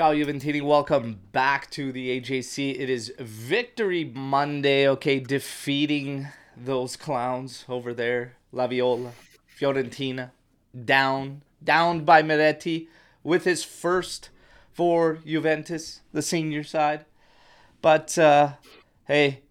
Ciao Juventini, welcome back to the AJC. It is Victory Monday, okay, defeating those clowns over there. La Viola, Fiorentina, down, down by Miretti with his first for Juventus, the senior side. But, uh, hey,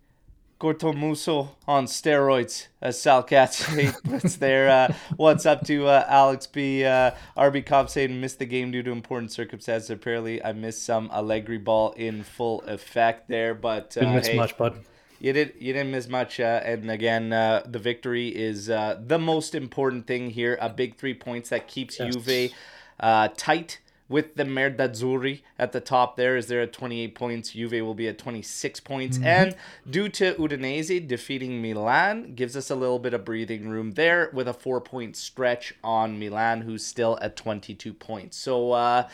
Cortomuso on steroids, as Sal Katz puts there. Uh, what's up to uh, Alex B? Uh, RB Cop saying missed the game due to important circumstances. Apparently, I missed some Allegri ball in full effect there, but uh, Didn't miss hey, much, bud. you did you didn't miss much. Uh, and again, uh, the victory is uh, the most important thing here. A big three points that keeps Yes. Juve uh, tight with the Merdazzurri at the top there is there at 28 points. Juve will be at 26 points. And due to Udinese defeating Milan, gives us a little bit of breathing room there with a four point stretch on Milan, who's still at 22 points. So, uh,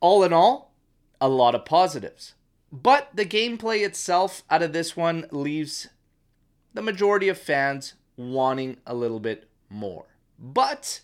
all in all, a lot of positives. But the gameplay itself out of this one leaves the majority of fans wanting a little bit more. But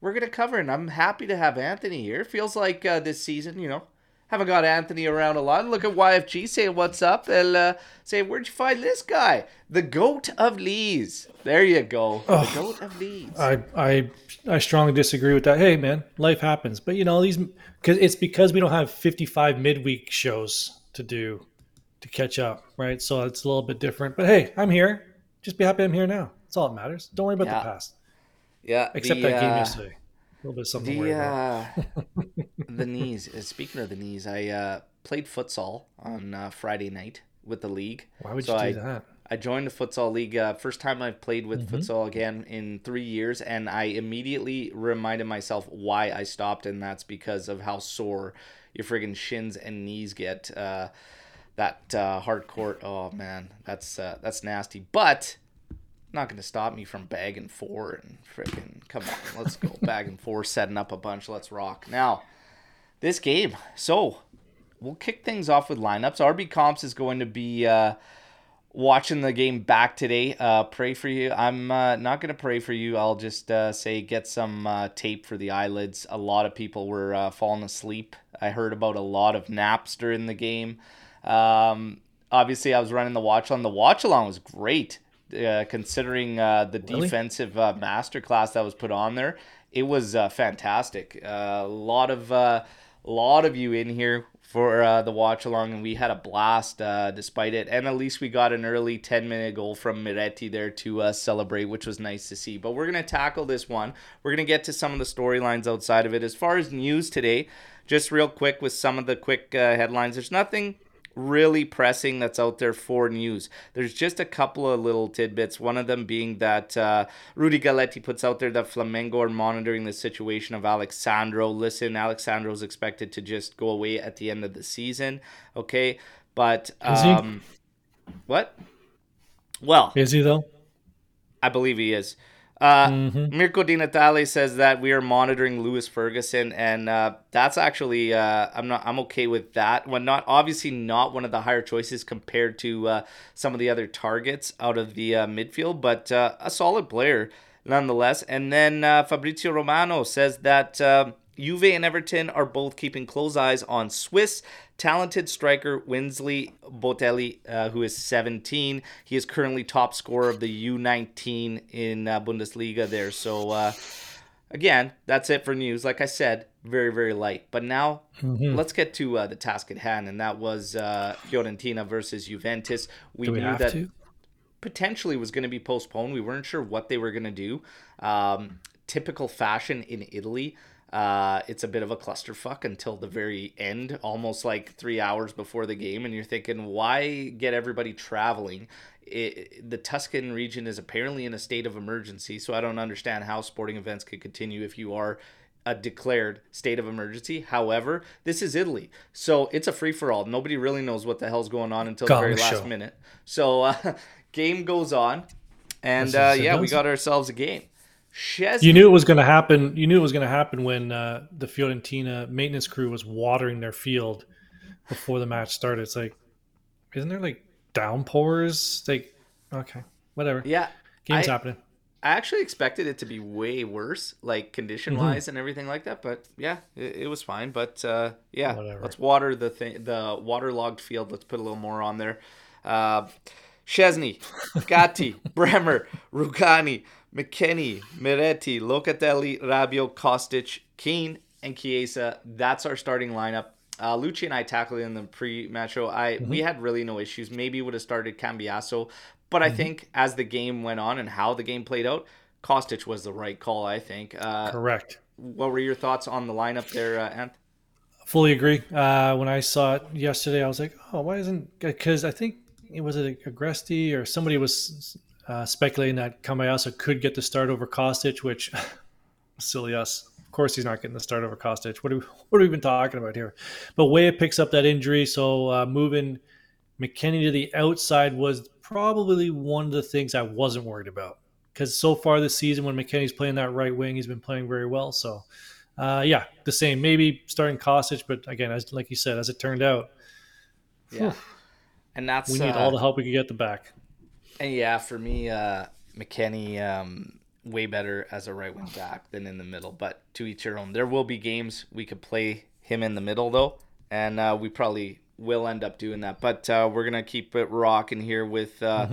we're going to cover, and I'm happy to have Anthony here. Feels like uh, this season, you know, haven't got Anthony around a lot. Look at YFG saying, What's up? And uh, say, Where'd you find this guy? The GOAT of Lees. There you go. The GOAT of Lees. I I I strongly disagree with that. Hey, man, life happens, but you know these because it's because we don't have 55 midweek shows to do to catch up, right? So it's a little bit different. But hey, I'm here. Just be happy I'm here now. That's all that matters. Don't worry about Yeah. the past. Yeah. Except the, that game uh, yesterday. A little bit of something The uh, the knees. uh, Speaking of the knees, I uh, played futsal on uh, Friday night with the league. Why would so you I, do that? I joined the futsal league. Uh, first time I've played with Mm-hmm. futsal again in three years, and I immediately reminded myself why I stopped, and that's because of how sore your friggin' shins and knees get. Uh, that uh, hard court, oh man, that's uh, that's nasty. But not going to stop me from bagging four and freaking come on, let's go bagging four, setting up a bunch. Let's rock now. This game, so we'll kick things off with lineups. RB Comps is going to be uh, watching the game back today. Uh, pray for you. I'm uh, not going to pray for you. I'll just uh, say get some uh, tape for the eyelids. A lot of people were uh, falling asleep. I heard about a lot of naps during the game. Um, obviously, I was running the watch on. The watch along was great, uh, considering uh, the Really? defensive uh, masterclass that was put on there. It was uh, fantastic. Uh, a lot of uh, lot of you in here for uh, the watch along, and we had a blast uh, despite it. And at least we got an early 10 minute goal from Miretti there to uh, celebrate, which was nice to see. But we're going to tackle this one. We're going to get to some of the storylines outside of it. As far as news today, just real quick with some of the quick uh, headlines, there's nothing really pressing that's out there for news. There's just a couple of little tidbits. One of them being that uh, Rudy Galetti puts out there that Flamengo are monitoring the situation of Alex Sandro. Listen, Alex Sandro is expected to just go away at the end of the season. Okay, but Is he? um, what? Well, Is he though? I believe he is. Uh, Mhm. Mirko Di Natale says that we are monitoring Lewis Ferguson, and uh, that's actually uh, I'm not I'm okay with that. When not obviously not one of the higher choices compared to uh, some of the other targets out of the uh, midfield, but uh, a solid player nonetheless. And then uh, Fabrizio Romano says that uh, Juve and Everton are both keeping close eyes on Swiss talented striker Winsley Boteli, uh, who is 17. He is currently top scorer of the U19 in uh, Bundesliga there. So, uh, again, that's it for news. Like I said, very, very light. But now let's get to uh, the task at hand, and that was uh, Fiorentina versus Juventus. We, we knew that to? potentially was going to be postponed. We weren't sure what they were going to do. Um, typical fashion in Italy. Uh, it's a bit of a clusterfuck until the very end, almost like three hours before the game, and you're thinking, why get everybody traveling? It, the Tuscan region is apparently in a state of emergency, so I don't understand how sporting events could continue if you are a declared state of emergency. However, this is Italy, so it's a free for all. Nobody really knows what the hell's going on until the Gong very last minute. So, uh, game goes on, and uh, yeah, we got ourselves a game. Shez- You knew it was going to happen. You knew it was going to happen when uh, the Fiorentina maintenance crew was watering their field before the match started. It's like, isn't there like downpours? Like, okay, whatever. yeah, Game's I- happening. I actually expected it to be way worse, like condition wise Mm-hmm. and everything like that. But yeah, it, it was fine. But uh, yeah, Whatever. let's water the thing, the waterlogged field. Let's put a little more on there. Uh, Szczesny, Gatti, Bremer, Rugani, McKennie, Miretti, Locatelli, Rabiot, Kostic, Kean, and Chiesa. That's our starting lineup. Uh, Lucci and I tackled in the pre-match show. I we had really no issues. Maybe would have started Cambiaso, but I think as the game went on and how the game played out, Kostic was the right call. I think. Uh, Correct. what were your thoughts on the lineup there, uh, Ant? Fully agree. Uh, when I saw it yesterday, I was like, oh, why isn't because I think it was it Agresti or somebody was uh, speculating that Cambiaso could get the start over Kostic, which silly us. Of course, he's not getting the start over Kostic. What are we, what are we been talking about here? But Weah picks up that injury, so uh, moving McKennie to the outside was probably one of the things I wasn't worried about because so far this season, when McKennie's playing that right wing, he's been playing very well. So, uh, yeah, the same. Maybe starting Kostic, but again, as like you said, as it turned out, Yeah, and that's we need uh, all the help we can get the back. And yeah, for me, uh, McKennie um, way better as a right wing back than in the middle. But to each your own. There will be games we could play him in the middle though, and uh, we probably will end up doing that. But uh, we're gonna keep it rocking here with uh,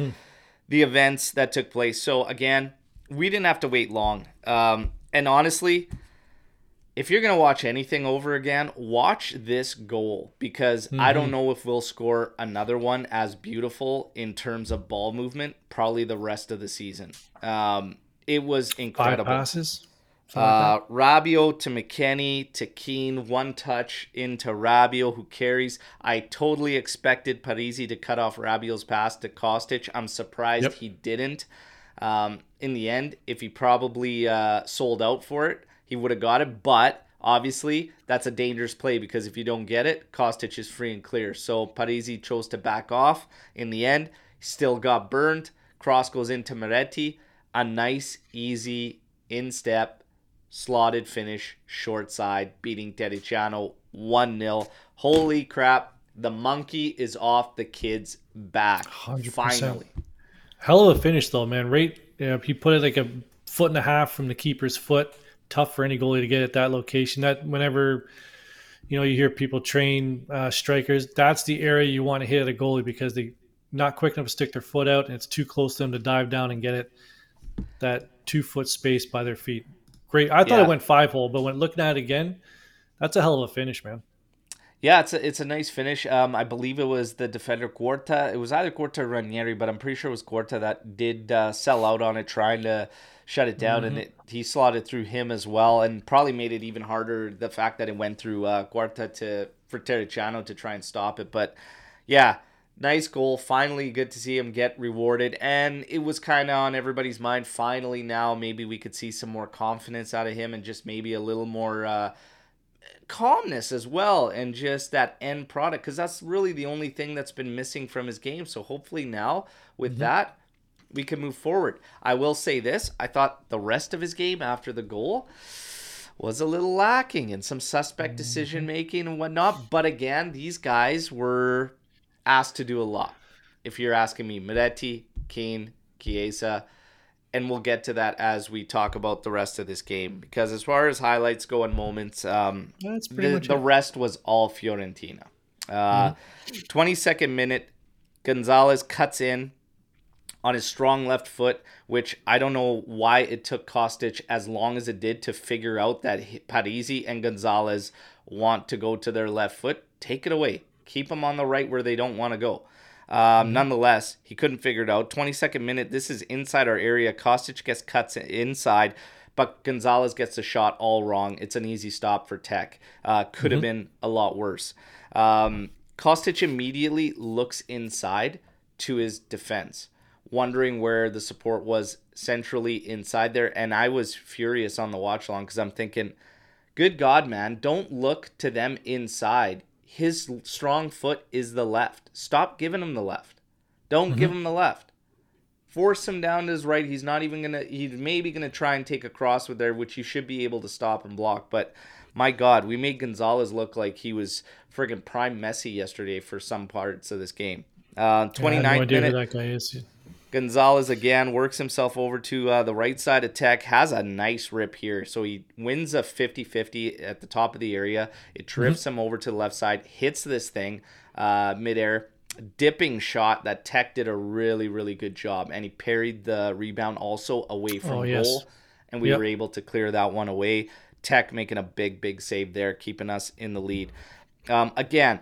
the events that took place. So again, we didn't have to wait long. Um, and honestly, if you're gonna watch anything over again, watch this goal because I don't know if we'll score another one as beautiful in terms of ball movement. Probably the rest of the season. Um, it was incredible. Five passes. like Uh, Rabiot to McKennie to Kean, one touch into Rabiot, who carries. I totally expected Parisi to cut off Rabiot's pass to Kostic. I'm surprised Yep. he didn't. Um, in the end, if he probably uh, sold out for it, he would have got it. But obviously, that's a dangerous play because if you don't get it, Kostic is free and clear. So Parisi chose to back off. In the end, still got burned. Cross goes into Miretti. A nice, easy in-step slotted finish, short side, beating Terracciano 1 0. Holy crap. The monkey is off the kid's back. 100%. Finally. Hell of a finish though, man. Right, you know, he put it like a foot and a half from the keeper's foot. Tough for any goalie to get at that location. That whenever you know you hear people train uh, strikers, that's the area you want to hit at a goalie because they not quick enough to stick their foot out, and it's too close to them to dive down and get it that two foot space by their feet. Great. I thought Yeah. it went five hole, but when looking at it again, that's a hell of a finish, man. Yeah, it's a, it's a nice finish. Um, I believe it was the defender Quarta. It was either Quarta or Ranieri, but I'm pretty sure it was Quarta that did uh, sell out on it, trying to shut it down, and it, he slotted through him as well, and probably made it even harder the fact that it went through uh, Quarta to for Terracciano to try and stop it. But yeah, nice goal. Finally, good to see him get rewarded, and it was kind of on everybody's mind. Finally, now maybe we could see some more confidence out of him, and just maybe a little more. Uh, calmness as well and just that end product because that's really the only thing that's been missing from his game. So hopefully now with mm-hmm. that we can move forward. I will say this i thought the rest of his game after the goal was a little lacking in some suspect mm-hmm. decision making and whatnot. But again these guys were asked to do a lot if you're asking me. Miretti, Kean, Chiesa, and we'll get to that as we talk about the rest of this game because as far as highlights go and moments um That's pretty the, much the it. rest was all Fiorentina. Uh, 22nd minute, Gonzalez cuts in on his strong left foot, which I don't know why it took Kostic as long as it did to figure out that Parisi and Gonzalez want to go to their left foot. Take it away. Keep them on the right where they don't want to go. Um, Nonetheless, he couldn't figure it out. 22nd minute, this is inside our area. Kostic gets cuts inside, but Gonzalez gets the shot all wrong. It's an easy stop for Tech. Uh, could have been a lot worse. Um, Kostic immediately looks inside to his defense, wondering where the support was centrally inside there. And I was furious on the watch along because I'm thinking, good God, man, don't look to them inside. His strong foot is the left. Stop giving him the left. Don't give him the left. Force him down to his right. He's not even gonna. He's maybe gonna try and take a cross with there, which you should be able to stop and block. But my God, we made Gonzalez look like he was friggin' prime Messi yesterday for some parts of this game. Uh, I have 29th no idea minute. Who that guy is. Gonzalez again works himself over to uh, the right side of Tech, has a nice rip here. So he wins a 50 50 at the top of the area. It drifts mm-hmm. him over to the left side, hits this thing uh, midair. Dipping shot that Tech did a really, really good job. And he parried the rebound also away from oh, yes. goal. And we yep. were able to clear that one away. Tech making a big, big save there, keeping us in the lead. Um, again,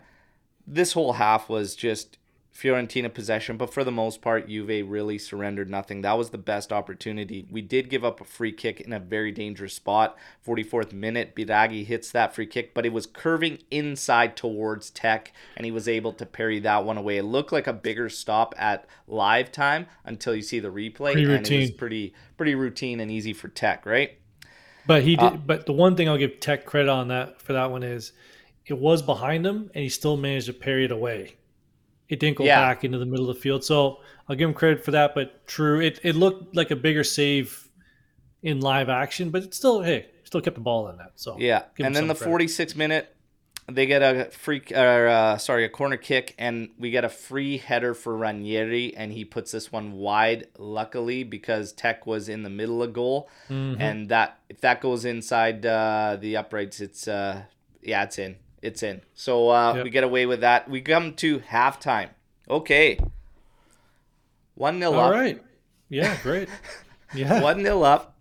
this whole half was just Fiorentina possession, but for the most part, Juve really surrendered nothing. That was the best opportunity. We did give up a free kick in a very dangerous spot. 44th minute, Biraghi hits that free kick, but it was curving inside towards Tech, and he was able to parry that one away. It looked like a bigger stop at live time until you see the replay, pretty and routine. it was pretty pretty routine and easy for Tech, right? But he did. Uh, but the one thing I'll give Tech credit on that for that one is it was behind him, and he still managed to parry it away it didn't go yeah. back into the middle of the field. So I'll give him credit for that. But true, it, it looked like a bigger save in live action, but it's still hey, still kept the ball in that. So yeah, and then the credit. 46 minute, they get a free or uh, sorry a corner kick, and we get a free header for Ranieri, and he puts this one wide. Luckily, because Tech was in the middle of goal, mm-hmm. and that if that goes inside uh, the uprights, it's uh, yeah, it's in it's in. So uh, yep. we get away with that. We come to halftime. Okay. 1 0 up. All right. Yeah, great. Yeah. 1 0 up.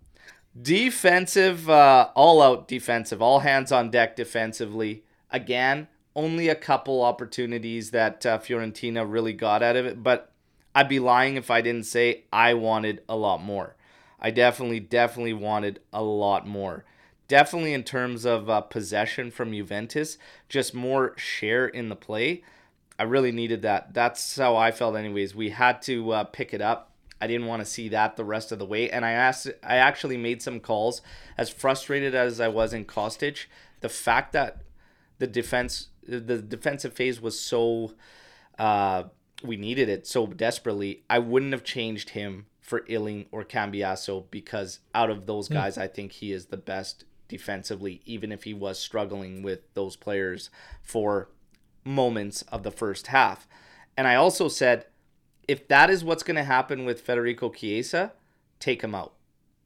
Defensive, uh, all out defensive, all hands on deck defensively. Again, only a couple opportunities that uh, Fiorentina really got out of it, but I'd be lying if I didn't say I wanted a lot more. I definitely, definitely wanted a lot more definitely in terms of uh, possession from Juventus, just more share in the play. I really needed that. That's how I felt, anyways. We had to uh, pick it up. I didn't want to see that the rest of the way, and I asked. I actually made some calls. As frustrated as I was in Kostic, the fact that the defense, the defensive phase was so, uh, we needed it so desperately. I wouldn't have changed him for Iling or Cambiaso because out of those hmm. guys, mm. I think he is the best defensively, even if he was struggling with those players for moments of the first half. And I also said, if that is what's going to happen with Federico Chiesa, take him out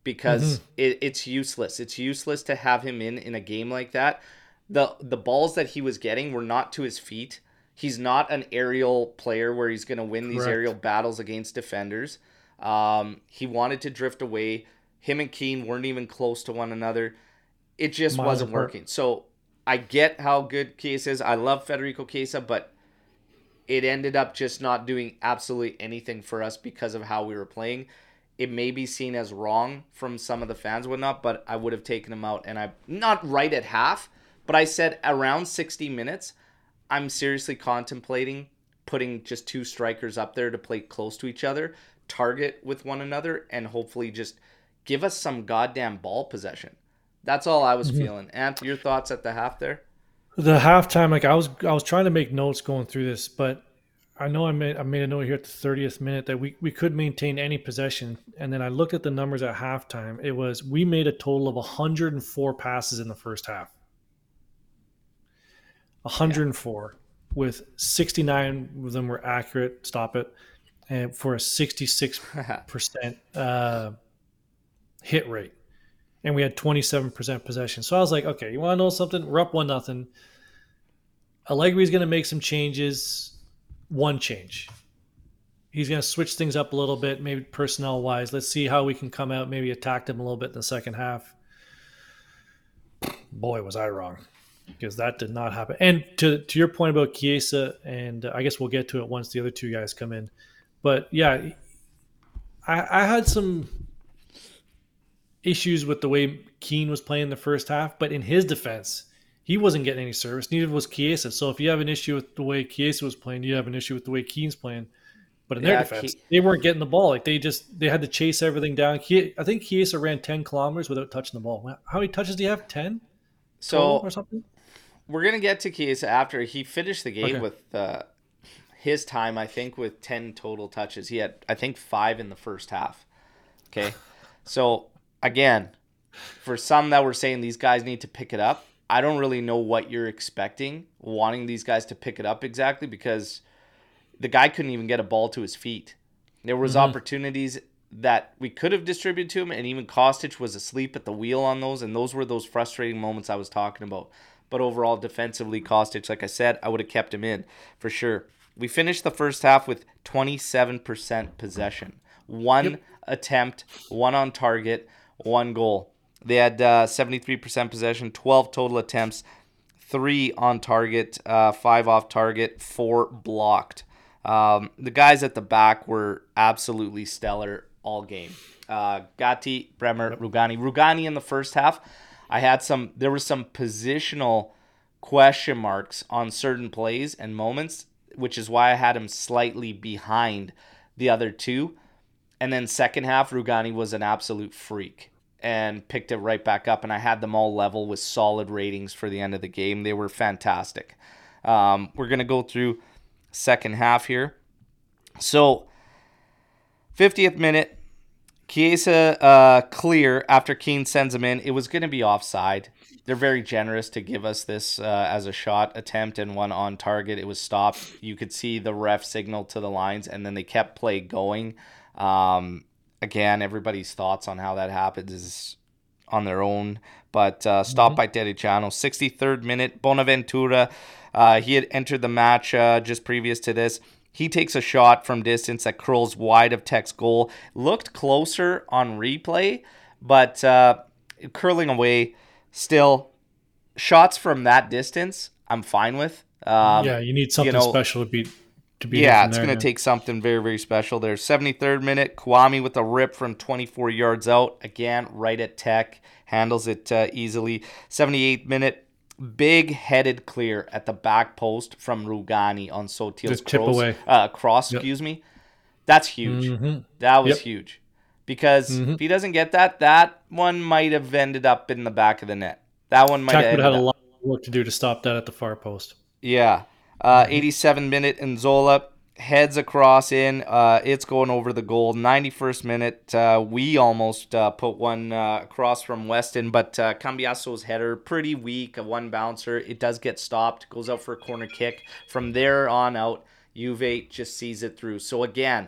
because mm-hmm. it, it's useless. It's useless to have him in in a game like that. The the balls that he was getting were not to his feet. He's not an aerial player where he's going to win these Correct. aerial battles against defenders. Um, he wanted to drift away. Him and Kean weren't even close to one another it just Miles wasn't apart. working. So I get how good Chiesa is. I love Federico Chiesa, but it ended up just not doing absolutely anything for us because of how we were playing. It may be seen as wrong from some of the fans, whatnot, but I would have taken him out, and I not right at half, but I said around 60 minutes. I'm seriously contemplating putting just two strikers up there to play close to each other, target with one another, and hopefully just give us some goddamn ball possession. That's all I was mm-hmm. feeling. Ant, your thoughts at the half there? The halftime, like I was, I was trying to make notes going through this, but I know I made I made a note here at the 30th minute that we, we could maintain any possession. And then I looked at the numbers at halftime. It was we made a total of 104 passes in the first half. 104 yeah. with 69 of them were accurate. Stop it. And for a 66% uh, hit rate and we had 27% possession. So I was like, okay, you want to know something? We're up one nothing. Allegri's going to make some changes. One change. He's going to switch things up a little bit, maybe personnel wise. Let's see how we can come out, maybe attack them a little bit in the second half. Boy, was I wrong because that did not happen. And to to your point about Chiesa, and I guess we'll get to it once the other two guys come in. But yeah, I, I had some issues with the way Kean was playing the first half, but in his defense, he wasn't getting any service. Neither was Chiesa. So if you have an issue with the way Chiesa was playing, you have an issue with the way Kean's playing. But in yeah, their defense, Ke- they weren't getting the ball. Like they just they had to chase everything down. I think Chiesa ran ten kilometers without touching the ball. How many touches do you have? Ten. So or something. We're gonna get to Chiesa after he finished the game okay. with uh, his time. I think with ten total touches. He had I think five in the first half. Okay, so again, for some that were saying these guys need to pick it up, I don't really know what you're expecting, wanting these guys to pick it up exactly because the guy couldn't even get a ball to his feet. There was mm-hmm. opportunities that we could have distributed to him, and even Kostic was asleep at the wheel on those, and those were those frustrating moments I was talking about. But overall, defensively, Kostic, like I said, I would have kept him in for sure. We finished the first half with 27% possession, one attempt, one on target, one goal. They had uh, 73% possession, 12 total attempts, three on target, uh, five off target, four blocked. Um, the guys at the back were absolutely stellar all game. Uh, Gatti, Bremer, Rugani. Rugani in the first half, I had some. There were some positional question marks on certain plays and moments, which is why I had him slightly behind the other two. And then second half, Rugani was an absolute freak and picked it right back up. And I had them all level with solid ratings for the end of the game. They were fantastic. Um, we're gonna go through second half here. So, 50th minute, Chiesa uh, clear after Kean sends him in. It was going to be offside. They're very generous to give us this uh, as a shot attempt and one on target. It was stopped. You could see the ref signal to the lines, and then they kept play going. Um, again, everybody's thoughts on how that happens is on their own. But uh, stopped by Terracciano. 63rd minute, Bonaventura. Uh, he had entered the match uh, just previous to this. He takes a shot from distance that curls wide of Tech's goal. Looked closer on replay, but uh, curling away. Still, shots from that distance, I'm fine with. Um, yeah, you need something know, special to be to be. yeah, it's going to take something very, very special there. 73rd minute, Kouamé with a rip from 24 yards out. Again, right at Tech. Handles it uh, easily. 78th minute, big headed clear at the back post from Rugani on Sotil's Just tip cross, away. Uh, cross, Yep. excuse me. That's huge. Mhm. That was Yep. huge. Because Mhm. if he doesn't get that, that one might have ended up in the back of the net. That one might Tech have would have had up. a lot of work to do to stop that at the far post. Yeah. Uh, 87 minute Nzola heads across in. Uh, it's going over the goal. 91st minute, uh, we almost uh, put one uh, across from Weston, but uh, Cambiaso's header, pretty weak, a one bouncer. It does get stopped, goes out for a corner kick. From there on out, Juve just sees it through. So again,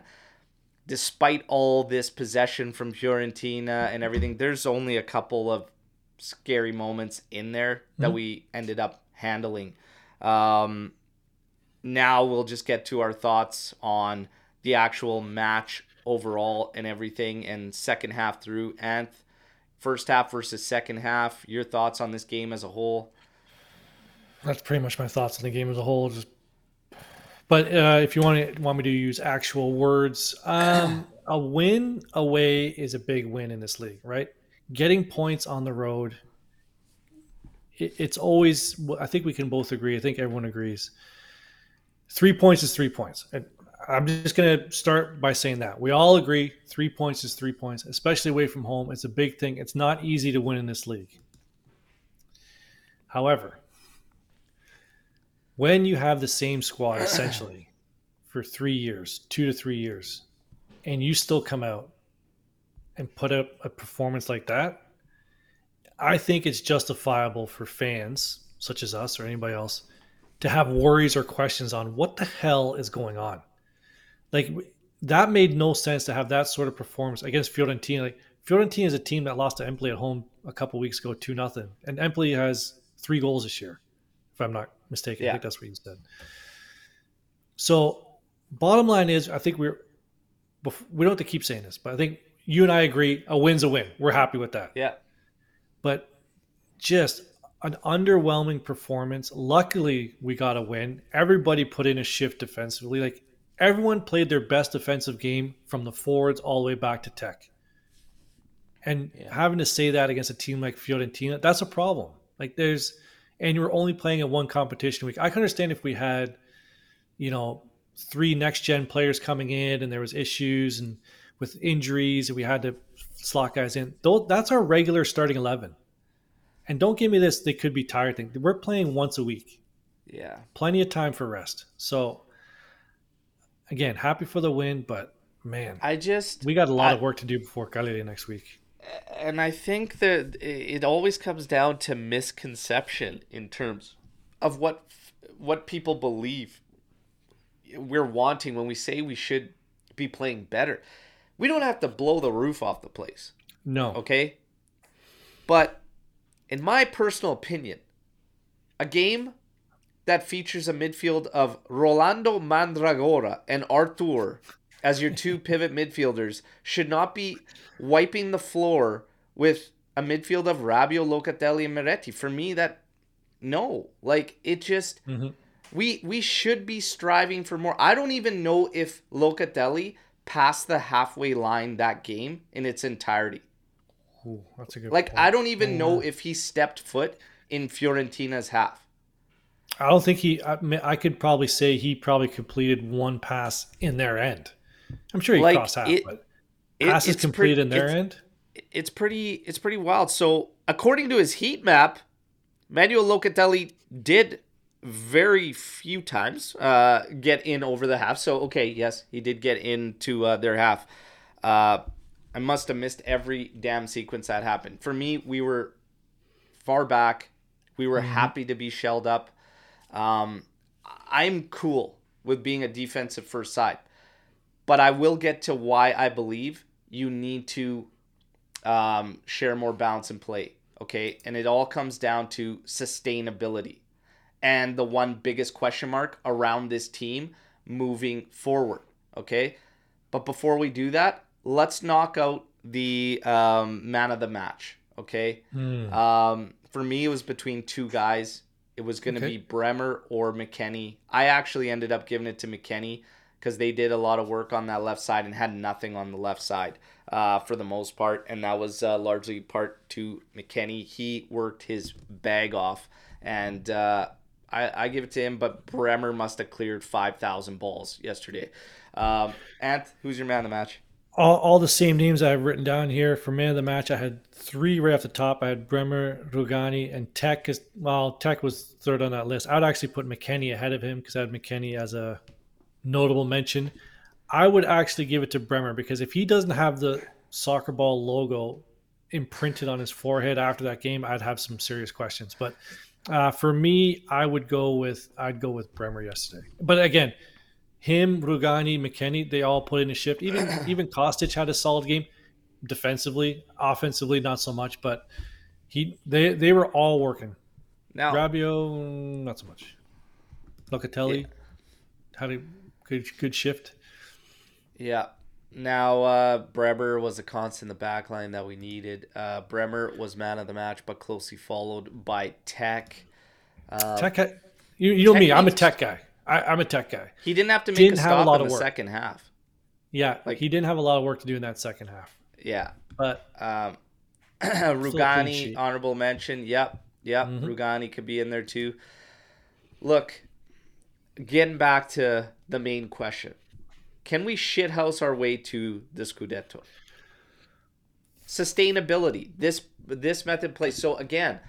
despite all this possession from Fiorentina and everything, there's only a couple of scary moments in there that we ended up handling. Um, now we'll just get to our thoughts on the actual match overall and everything, and second half through. Anth, first half versus second half. Your thoughts on this game as a whole? That's pretty much my thoughts on the game as a whole. Just, but uh, if you want to want me to use actual words, um, a win away is a big win in this league, right? Getting points on the road, it, it's always. I think we can both agree. I think everyone agrees. Three points is three points. And I'm just going to start by saying that we all agree three points is three points, especially away from home. It's a big thing. It's not easy to win in this league. However, when you have the same squad essentially for three years, two to three years, and you still come out and put up a performance like that, I think it's justifiable for fans such as us or anybody else to have worries or questions on what the hell is going on. Like that made no sense to have that sort of performance against Fiorentina. Like Fiorentina is a team that lost to Empoli at home a couple weeks ago, two nothing, and Empoli has three goals this year, if I'm not mistaken. I Yeah. think that's what you said. So, bottom line is, I think we're we don't have to keep saying this, but I think you and I agree a win's a win. We're happy with that Yeah. but just an underwhelming performance. Luckily, we got a win. Everybody put in a shift defensively. Like everyone played their best defensive game from the forwards all the way back to tech. And Yeah. having to say that against a team like Fiorentina, that's a problem. Like there's, and you're only playing in one competition week. I can understand if we had, you know, three next gen players coming in and there was issues and with injuries and we had to slot guys in. Though that's our regular starting eleven. And don't give me this; they could be tired thing. We're playing once a week, Yeah. plenty of time for rest. So, again, happy for the win, but man, I just we got a lot I- of work to do before Cagliari next week. and I think that it always comes down to misconception in terms of what what people believe we're wanting when we say we should be playing better. We don't have to blow the roof off the place, No. okay? But in my personal opinion, a game that features a midfield of Rolando Mandragora and Arthur as your two pivot midfielders should not be wiping the floor with a midfield of Rabiot, Locatelli, and Miretti. For me, that no, like it just Mhm. we we should be striving for more. I don't even know if Locatelli passed the halfway line that game in its entirety. Ooh, that's a good Like point. I don't even know if he stepped foot in Fiorentina's half. I don't think he. I, mean, I could probably say he probably completed one pass in their end. I'm sure he Like, crossed half, it- but It- passes completed pretty- in their it's- end. it's pretty it's pretty wild. So according to his heat map, Manuel Locatelli did very few times uh, get in over the half. So okay, yes, he did get into uh, their half. Uh, I must have missed every damn sequence that happened. For me, we were far back. We were happy to be shelled up. Um, I'm cool with being a defensive first side, but I will get to why I believe you need to um, share more balance and play. Okay. And it all comes down to sustainability and the one biggest question mark around this team moving forward. Okay. But before we do that, let's knock out the um, man of the match. Okay. Hmm. Um, for me, it was between two guys. It was going to Okay. be Bremer or McKennie. I actually ended up giving it to McKennie because they did a lot of work on that left side and had nothing on the left side uh, for the most part. And that was uh, largely part to McKennie. He worked his bag off. And uh, I, I give it to him, but Bremer must have cleared 5,000 balls yesterday. Um, Ant, who's your man of the match? All, all the same names I've written down here for man of the match. I had three right off the top. I had Bremer, Rugani, and Tech. Is well, Tech was third on that list. I would actually put McKennie ahead of him because I had McKennie as a notable mention. I would actually give it to Bremer because if he doesn't have the soccer ball logo imprinted on his forehead after that game, I'd have some serious questions. But uh, for me, I would go with I'd go with Bremer yesterday. But again, him, Rugani, McKennie, they all put in a shift. Even even Kostic had a solid game defensively, offensively not so much, but he they they were all working. Now, Rabiot, not so much. Locatelli had a good good shift. Yeah. Now, uh, Bremer was a constant in the back line that we needed. Uh, Bremer was man of the match, but closely followed by Tech. Uh, Tech, you, you know me. I'm a tech guy. I, I'm a tech guy. he didn't have to make Didn't a have a stop lot in of the work. second half. Yeah, Like- he didn't have a lot of work to do in that second half. Yeah. But Um, Rugani, honorable mention. Yep. Yep. Mhm. Rugani could be in there too. Look, getting back to the main question can we shithouse our way to the Scudetto? Sustainability. This this method plays. So again,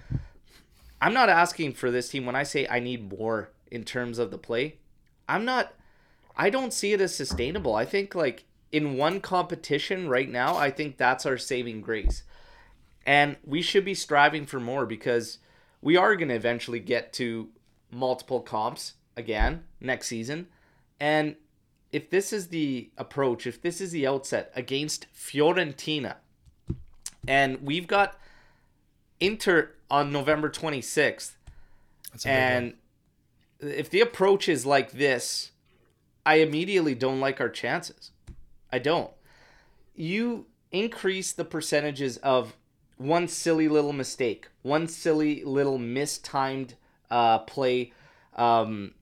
I'm not asking for this team when I say I need more in terms of the play. I'm not I don't see it as sustainable. I think like in one competition right now, I think that's our saving grace. And we should be striving for more because we are going to eventually get to multiple comps again next season. And if this is the approach, if this is the outset against Fiorentina, and we've got Inter on November 26th, that's a big one. and if the approach is like this, I immediately don't like our chances. I don't. You increase the percentages of one silly little mistake, one silly little mistimed uh, play. Um,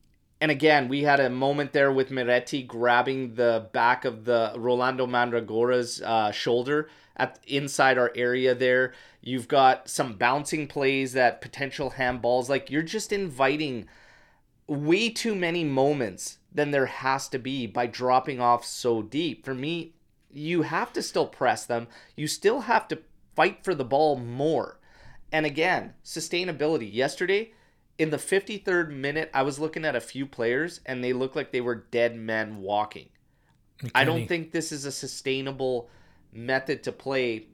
and again, we had a moment there with Miretti grabbing the back of the Rolando Mandragora's uh, shoulder at inside our area there. You've got some bouncing plays that potential handballs. Like you're just inviting way too many moments than there has to be by dropping off so deep. For me, you have to still press them. You still have to fight for the ball more. And again, sustainability. Yesterday, in the 53rd minute, I was looking at a few players and they looked like they were dead men walking. I don't think this is a sustainable method to play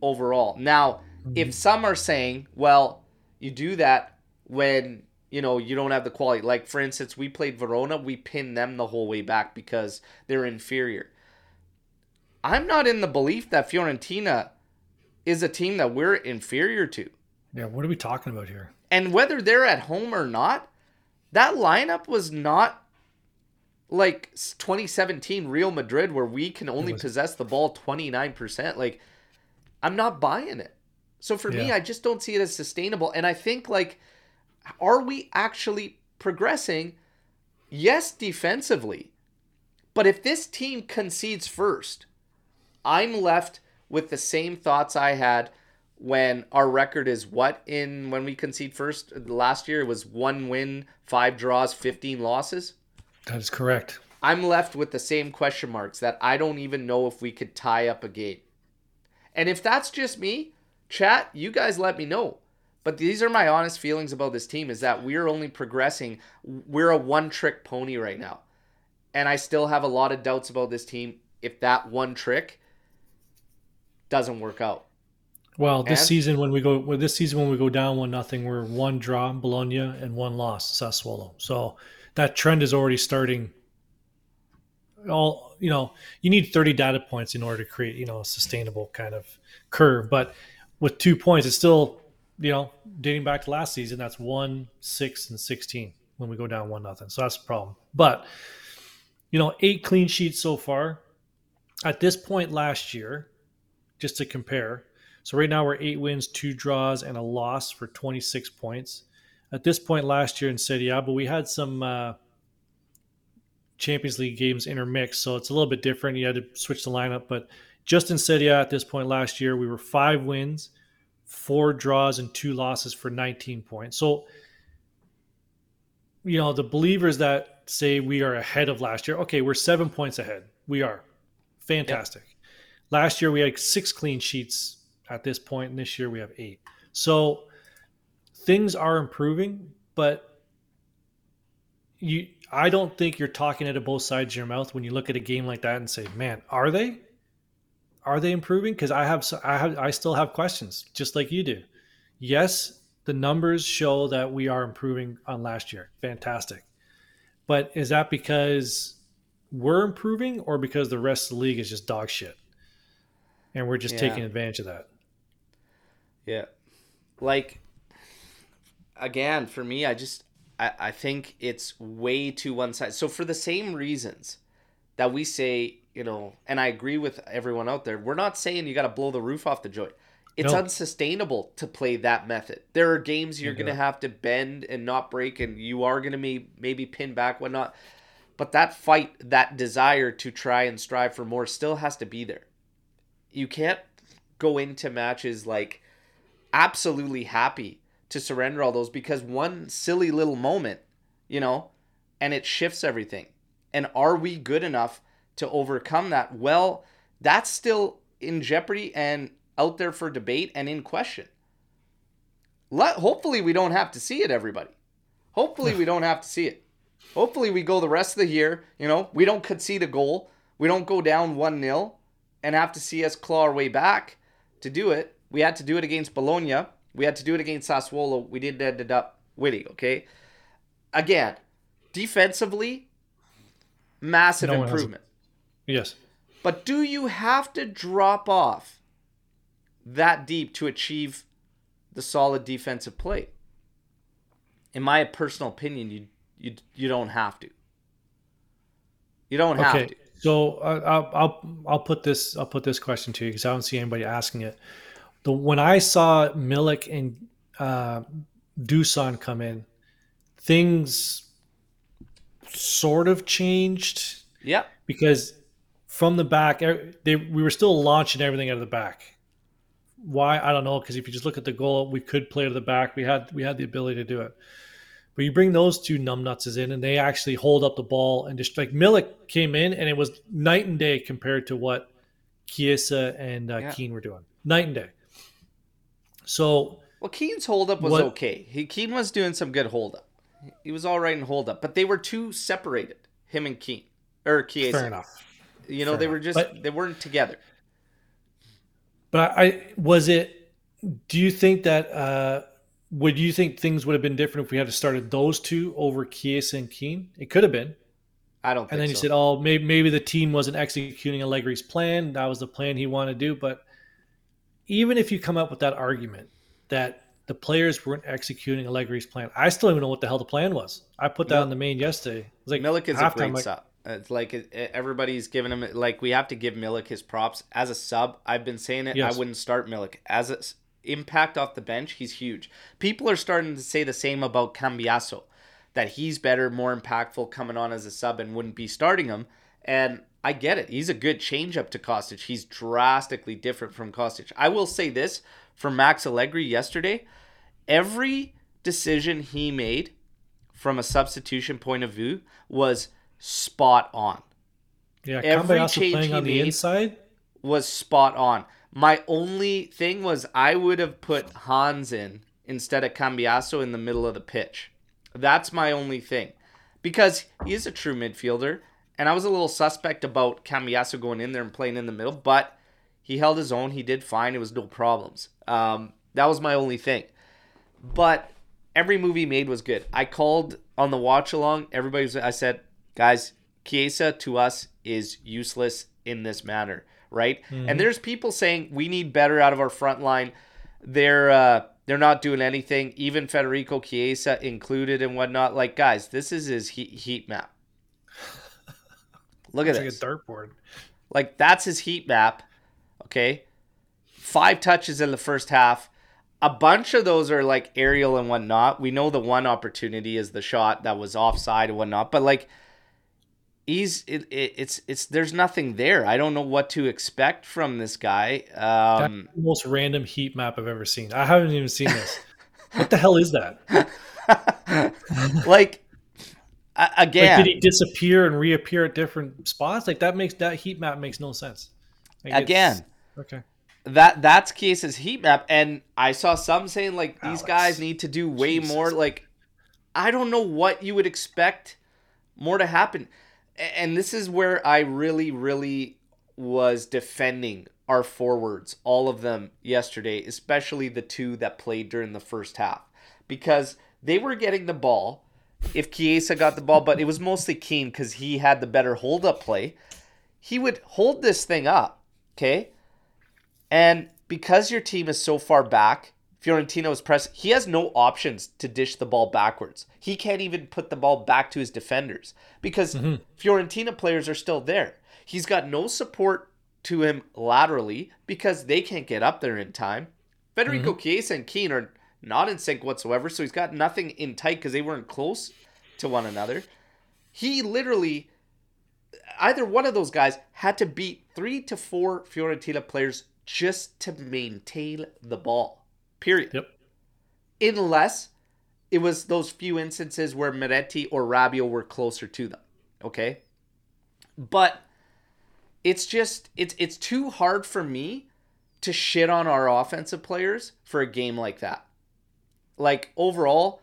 overall. Now, if mm-hmm. some are saying, well, you do that when you know you don't have the quality. Like for instance, we played Verona, we pinned them the whole way back because they're inferior. I'm not in the belief that Fiorentina is a team that we're inferior to. Yeah, what are we talking about here? And whether they're at home or not, that lineup was not like 2017 Real Madrid where we can only was- possess the ball 29%. Like I'm not buying it. So for me, I just don't see it as sustainable. And I think like are we actually progressing? Yes, defensively. But if this team concedes first, I'm left with the same thoughts I had when our record is what in when we concede first last year it was one win, five draws, 15 losses. That is correct. I'm left with the same question marks that I don't even know if we could tie up a game. And if that's just me, chat, you guys let me know. But these are my honest feelings about this team is that we're only progressing. We're a one trick pony right now. And I still have a lot of doubts about this team if that one trick doesn't work out. Well, this And- season when we go well, this season when we go down one nothing, we're one draw Bologna and one loss Sassuolo. So that trend is already starting. All you know, you need thirty data points in order to create you know a sustainable kind of curve. But with two points, it's still you know dating back to last season. That's one, six, and sixteen when we go down one nothing. So that's the problem. But you know, eight clean sheets so far. At this point last year, just to compare, so right now we're eight wins, two draws, and a loss for 26 points. At this point last year in Serie A, but we had some uh, Champions League games intermixed, so it's a little bit different. You had to switch the lineup, but just in A at this point last year, we were five wins, four draws, and two losses for 19 points. So, you know, the believers that say we are ahead of last year, okay, we're seven points ahead. We are fantastic. Last year we had six clean sheets at this point, and this year we have eight. So things are improving, but you I don't think you're talking out of both sides of your mouth when you look at a game like that and say, "Man, are they? Are they improving?" Because I have I have I still have questions, just like you do. Yes, the numbers show that we are improving on last year. Fantastic, but is that because we're improving or because the rest of the league is just dog shit? and we're just Yeah. taking advantage of that. Yeah. Like again, for me, I just I, I think it's way too one side. So for the same reasons that we say, you know, and I agree with everyone out there, we're not saying you gotta blow the roof off the joint. It's No. unsustainable to play that method. There are games you're Yeah. gonna have to bend and not break, and you are gonna be maybe pin back, whatnot. But that fight, that desire to try and strive for more, still has to be there. You can't go into matches like absolutely happy to surrender all those because one silly little moment, you know, and it shifts everything. And are we good enough to overcome that? Well, that's still in jeopardy and out there for debate and in question. Let, hopefully, we don't have to see it, everybody. Hopefully, we don't have to see it. Hopefully, we go the rest of the year, you know, we don't concede a goal. We don't go down 1 0 and have to see us claw our way back to do it. We had to do it against Bologna. We had to do it against Sassuolo. We did ended up winning, okay? Again, defensively, massive No one has a- improvement. Yes. But do you have to drop off that deep to achieve the solid defensive play? In my personal opinion, you you you don't have to. You don't have Okay. to. So I'll, I'll I'll put this I'll put this question to you because I don't see anybody asking it. The when I saw Milik and uh, Dusan come in, things sort of changed Yep. because from the back, they we were still launching everything out of the back. Why I don't know because if you just look at the goal, we could play to the back. We had we had the ability to do it. But you bring those two numbnuts in, and they actually hold up the ball and just like Milik came in, and it was night and day compared to what Chiesa and uh, Yeah. Kean were doing. Night and day. So Well, Kean's hold up was What- okay. He Kean was doing some good hold up. He was all right in hold up, but they were too separated. Him and Kean or Chiesa. fair enough. You know, Fair they were just But- they weren't together. But I was it. Do you think that? Uh, would you think things would have been different if we had started those two over Chiesa and Kean? It could have been. I don't. Think and then you said, "Oh, maybe maybe the team wasn't executing Allegri's plan. That was the plan he wanted to do." But even if you come up with that argument that the players weren't executing Allegri's plan, I still don't even know what the hell the plan was. I put that Mil- on the main yesterday. It was like Milik is a great like, sub. It's like it, it- everybody's giving him like we have to give Milik his props as a sub. I've been saying it. Yes. I wouldn't start Milik as a s- impact off the bench. He's huge. People are starting to say the same about Cambiaso, that he's better, more impactful coming on as a sub and wouldn't be starting him. And I get it. He's a good change up to Kostic. He's drastically different from Kostic. I will say this for Max Allegri yesterday. Every decision he made from a substitution point of view was spot on. Yeah, Every change playing he on the inside. Was spot on. My only thing was I would have put Hans in instead of Cambiaso in the middle of the pitch. That's my only thing. Because he is a true midfielder, and I was a little suspect about Cambiaso going in there and playing in the middle, but he held his own. He did fine. It was no problems. Um, that was my only thing. But every movie made was good. I called on the watch along. Everybody was, I said, guys, Chiesa to us is useless in this matter, right? And there's people saying we need better out of our front line. They're uh, they're not doing anything. Even Federico Chiesa included and whatnot. Like guys, this is his heat, heat map. Look at It's like this. a dartboard. Like that's his heat map. Okay. Five touches in the first half. A bunch of those are like aerial and whatnot. We know the one opportunity is the shot that was offside and whatnot, but like he's it, it, it's it's there's nothing there. I don't know what to expect from this guy. Um That's the most random heat map I've ever seen. I haven't even seen this. what the hell is that? like a- Like, again, did he disappear and reappear at different spots? Like that makes that heat map makes no sense. Like, again, okay. that that's Chiesa's heat map and i saw some saying like these Alex. guys need to do way Jesus. more like i don't know what you would expect more to happen and this is where i really really was defending our forwards all of them yesterday especially the two that played during the first half. Because they were getting the ball if Chiesa got the ball but it was mostly Kean because he had the better hold up play. He would hold this thing up okay? And because your team is so far back, Fiorentina is pressing. He has no options to dish the ball backwards. He can't even put the ball back to his defenders because mm-hmm. Fiorentina players are still there. He's got no support to him laterally because they can't get up there in time. Federico mm-hmm. Chiesa and Kean are not in sync whatsoever, so he's got nothing in tight because they weren't close to one another. He literally either one of those guys had to beat three to four Fiorentina players just to maintain the ball. Period. Yep. Unless it was those few instances where Miretti or Rabiot were closer to them. Okay? But it's just it's it's too hard for me to shit on our offensive players for a game like that. Like overall,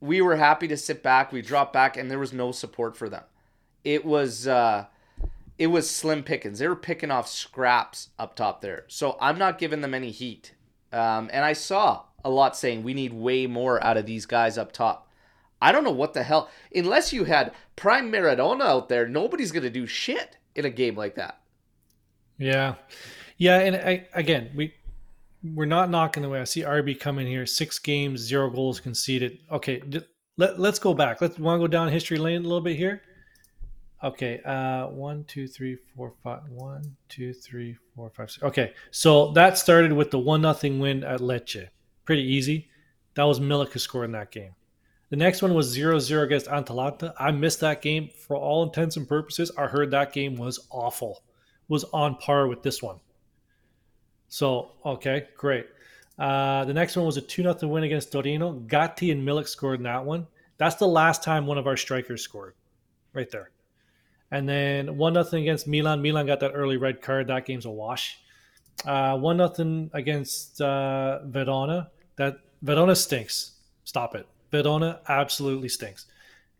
we were happy to sit back, we dropped back and there was no support for them it was uh it was slim pickings. They were picking off scraps up top there. So I'm not giving them any heat. Um, and I saw a lot saying we need way more out of these guys up top. I don't know what the hell. Unless you had prime Maradona out there, nobody's gonna do shit in a game like that. Yeah, yeah, and I, again, we we're not knocking the way. I see RB coming here, six games, zero goals conceded. Okay, let let's go back. Let's want to go down history lane a little bit here. Okay, uh, one, two, three, four, five. One, two, three, four, five. Six. Okay, so that started with the one nothing win at Lecce. Pretty easy. That was scored in that game. The next one was 0-0 against Atalanta. I missed that game for all intents and purposes. I heard that game was awful. Was on par with this one. So, okay, great. Uh, the next one was a 2 0 win against Torino. Gatti and Milik scored in that one. That's the last time one of our strikers scored. Right there. And then 1 nothing against Milan. Milan got that early red card. That game's a wash. Uh, 1 0 against uh, Verona. That Verona stinks. Stop it. Verona absolutely stinks.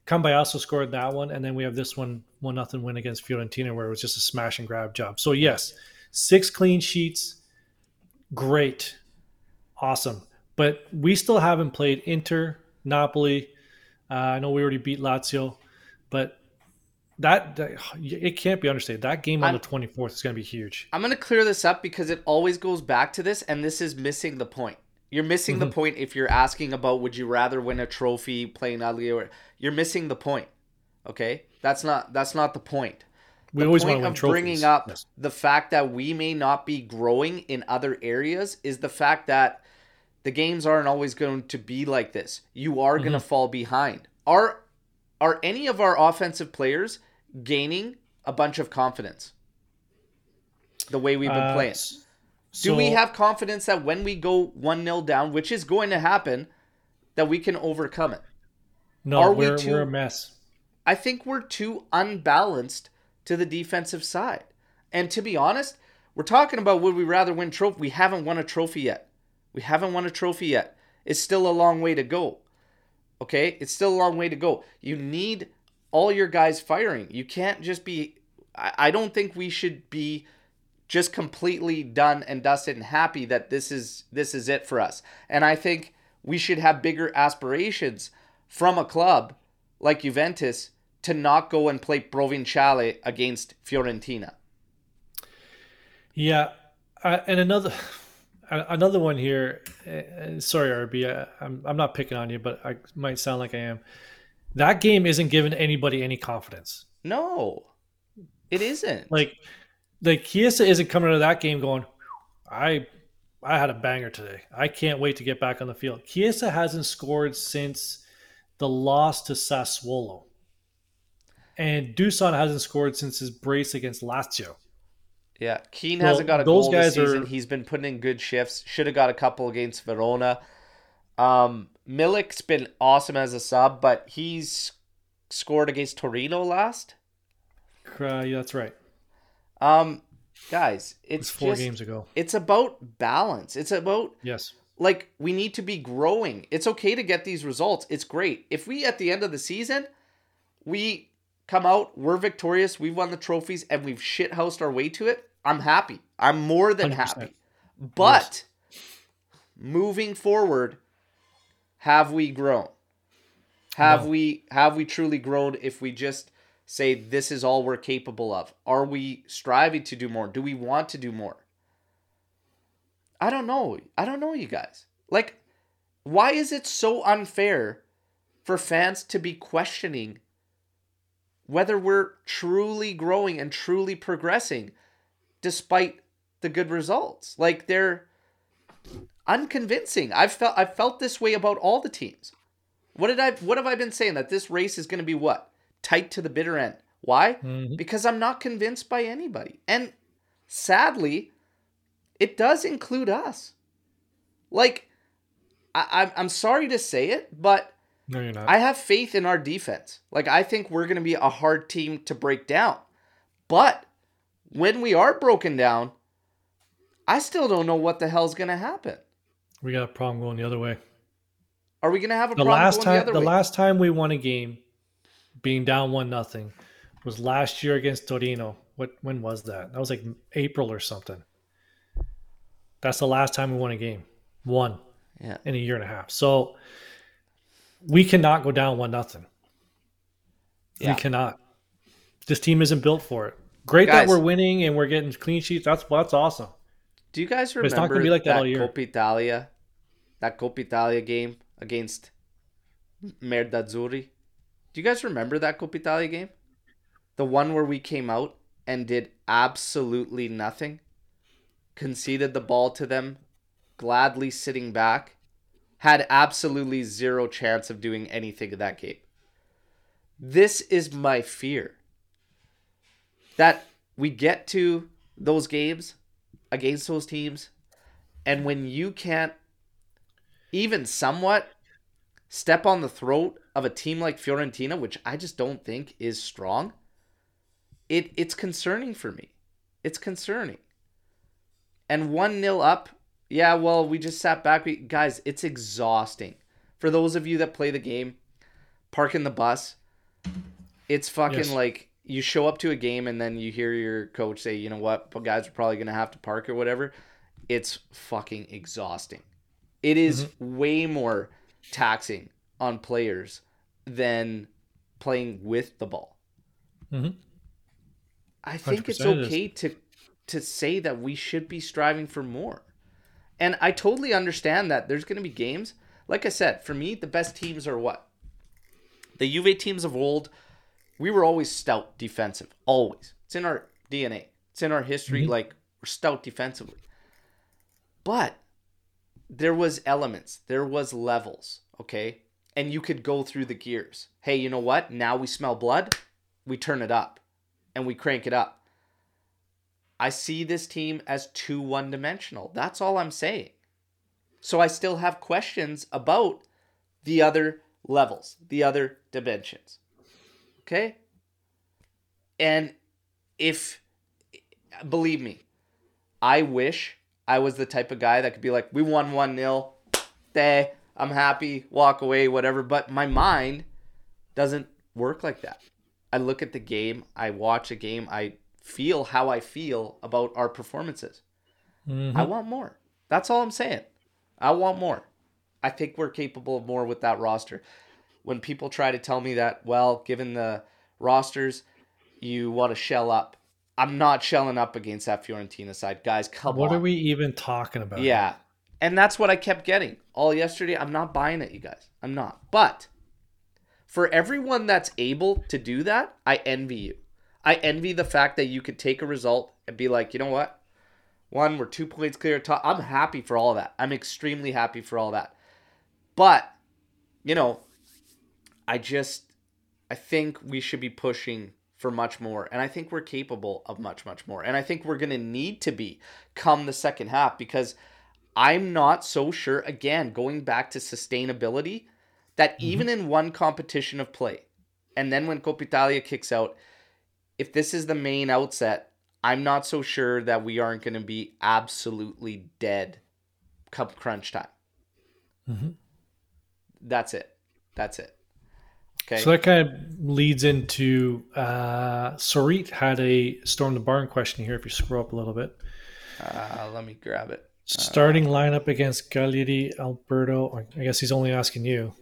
Cambiaso scored that one, and then we have this one, one nothing win against Fiorentina, where it was just a smash and grab job. So yes, six clean sheets, great, awesome. But we still haven't played Inter, Napoli. Uh, I know we already beat Lazio, but that, that it can't be understated. That game on I'm- the twenty fourth is going to be huge. I'm going to clear this up because it always goes back to this, and this is missing the point. You're missing the Mhm. point if you're asking about would you rather win a trophy playing ugly or you're missing the point. Okay, that's not that's not the point. We the always point want to win of bringing up Yes. the fact that we may not be growing in other areas is the fact that the games aren't always going to be like this. You are going to Mm-hmm. fall behind. Are are any of our offensive players gaining a bunch of confidence? The way we've been Uh, playing. s- Do we have confidence that when we go 1-0 down, which is going to happen, that we can overcome it? No, are we we're, too- we're a mess. I think we're too unbalanced to the defensive side. And to be honest, we're talking about would we rather win trophy? We haven't won a trophy yet. We haven't won a trophy yet. It's still a long way to go. Okay? It's still a long way to go. You need all your guys firing. You can't just be I, don't think we should be just completely done and dusted and happy that this is this is it for us. And I think we should have bigger aspirations from a club like Juventus to not go and play Provinciale against Fiorentina. Yeah, uh, and another another one here. Uh, sorry, RB, I, I'm I'm not picking on you, but I might sound like I am. That game isn't giving anybody any confidence. No, it isn't. Like, like Chiesa isn't coming out of that game going, I I had a banger today. I can't wait to get back on the field. Chiesa hasn't scored since the loss to Sassuolo. And Dusan hasn't scored since his brace against Lazio. yeah, Kean Well, hasn't got a those goal this guys are- He's been putting in good shifts. Should have got a couple against Verona. Um, Milik's been awesome as a sub, but he's scored against Torino last. Uh, yeah, that's right. Um, guys, it's was four just, games ago. It's about balance. It's about Yes. like we need to be growing. It's okay to get these results. It's great. If we at the end of the season we come out, we're victorious, we've won the trophies and we've shithoused our way to it, I'm happy. I'm more than 100%. happy. But moving forward, have we grown? Have No. we have we truly grown if we just say this is all we're capable of? Are we striving to do more? Do we want to do more? I don't know. I don't know, you guys. Like, why is it so unfair for fans to be questioning whether we're truly growing and truly progressing despite the good results? Like, they're unconvincing. I've felt I've felt this way about all the teams. What did I what have I been saying that this race is going to be what? Tight to the bitter end. Why? Mhm. Because I'm not convinced by anybody. And sadly, it does include us. Like, I, I'm- I'm sorry to say it, but No, you're not. I have faith in our defense. Like, I think we're going to be a hard team to break down. But when we are broken down, I still don't know what the hell's going to happen. We got a problem going the other way. Are we going to have a The problem last going time, the other the last time we won a game, being down one nothing, was last year against Torino. What when was that? That was like April or something. That's the last time we won a game. One yeah. in a year and a half. So we cannot go down one nothing. Yeah. We cannot. This team isn't built for it. Great Guys. that we're winning and we're getting clean sheets. That's that's awesome. Do you guys it's not remember gonna be like that that all year. Coppa Italia, that Coppa Italia game against Merda Azzurri? Do you guys remember that Coppa Italia game? The one where we came out and did absolutely nothing, conceded the ball to them, gladly sitting back, had absolutely zero chance of doing anything in that game. This is my fear. That we get to those games against those teams, and when you can't even somewhat step on the throat of a team like Fiorentina, which I just don't think is strong, it it's concerning for me. It's concerning. And 1 0 up, yeah, well, we just sat back. We, guys, it's exhausting. For those of you that play the game, parking the bus, it's fucking Yes. like you show up to a game and then you hear your coach say, you know what, but guys are probably going to have to park or whatever. It's fucking exhausting. It is way more taxing on players than playing with the ball. Mhm. I think it's 100% it is. okay to to say that we should be striving for more. And I totally understand that there's going to be games. Like I said, for me, the best teams are what? The Juve teams of old, we were always stout defensive. Always. It's in our DNA. It's in our history. Mm-hmm. Like, we're stout defensively. But there was elements. There was levels, okay? And you could go through the gears. Hey, you know what? Now we smell blood. We turn it up and we crank it up. I see this team as too one dimensional. That's all I'm saying. So I still have questions about the other levels, the other dimensions. Okay? And if, believe me, I wish I was the type of guy that could be like, we won 1 0, day, I'm happy, walk away, whatever. But my mind doesn't work like that. I look at the game, I watch a game, I feel how I feel about our performances. Mhm. I want more. That's all I'm saying. I want more. I think we're capable of more with that roster. When people try to tell me that, well, given the rosters, you want to shell up. I'm not shelling up against that Fiorentina side. Guys, come What on. are we even talking about? Yeah. And that's what I kept getting all yesterday. I'm not buying it, you guys. I'm not. But for everyone that's able to do that, I envy you. I envy the fact that you could take a result and be like, you know what? One, we're two points clear. Top. I'm happy for all that. I'm extremely happy for all that. But, you know, I just, I think we should be pushing for much more. And I think we're capable of much, much more. And I think we're going to need to be come the second half because I'm not so sure, again, going back to sustainability, that even in one competition of play, and then when Coppa Italia kicks out, if this is the main outset, I'm not so sure that we aren't going to be absolutely dead come crunch time. Mhm. That's it. That's it. Okay. So that kind of leads into uh, Sorit had a storm the barn question here. If you scroll up a little bit, uh, let me grab it. starting lineup against Cagliari, Alberto. I guess he's only asking you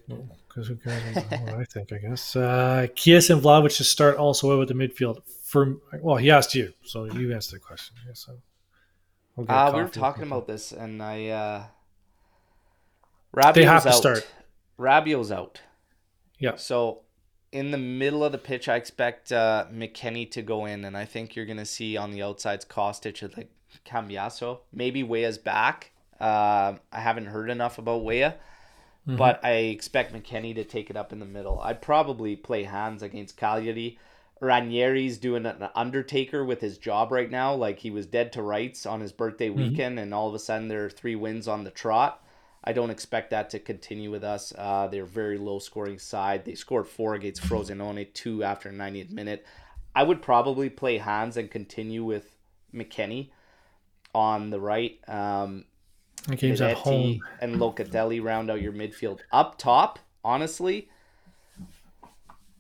because who cares what I think? I guess uh, Kies and Vlahovic to start also with the midfield. For well, he asked you, so you answered the question. I guess so. We'll Uh, we were talking about this, and I. Uh, They have to out. start. Rabiot's out. Yeah. So, in the middle of the pitch, I expect uh, McKennie to go in, and I think you're gonna see on the outsides Kostic and like Cambiaso. Maybe Weah's back. Uh, I haven't heard enough about Weah, Mhm. but I expect McKennie to take it up in the middle. I'd probably play Hans against Cagliari. Ranieri's doing an undertaker with his job right now. Like he was dead to rights on his birthday weekend, and all of a sudden there are three wins on the trot. I don't expect that to continue with us. Uh, they're very low scoring side. They scored four against Frozen Frosinone, two after 90th minute. I would probably play Hans and continue with McKennie on the right. Um, game's at home. and Locatelli round out your midfield. Up top, honestly,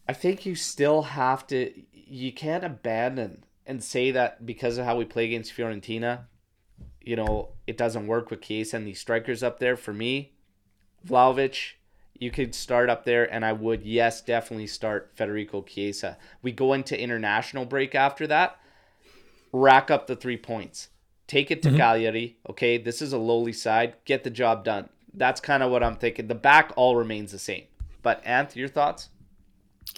I think you still have to. You can't abandon and say that because of how we play against Fiorentina, you know, it doesn't work with Chiesa and these strikers up there. For me, Vlahovic, you could start up there, and I would, yes, definitely start Federico Chiesa. We go into international break after that, rack up the three points, take it to mm-hmm. Cagliari. Okay, this is a lowly side. Get the job done. That's kind of what I'm thinking. The back all remains the same. But Anth, your thoughts?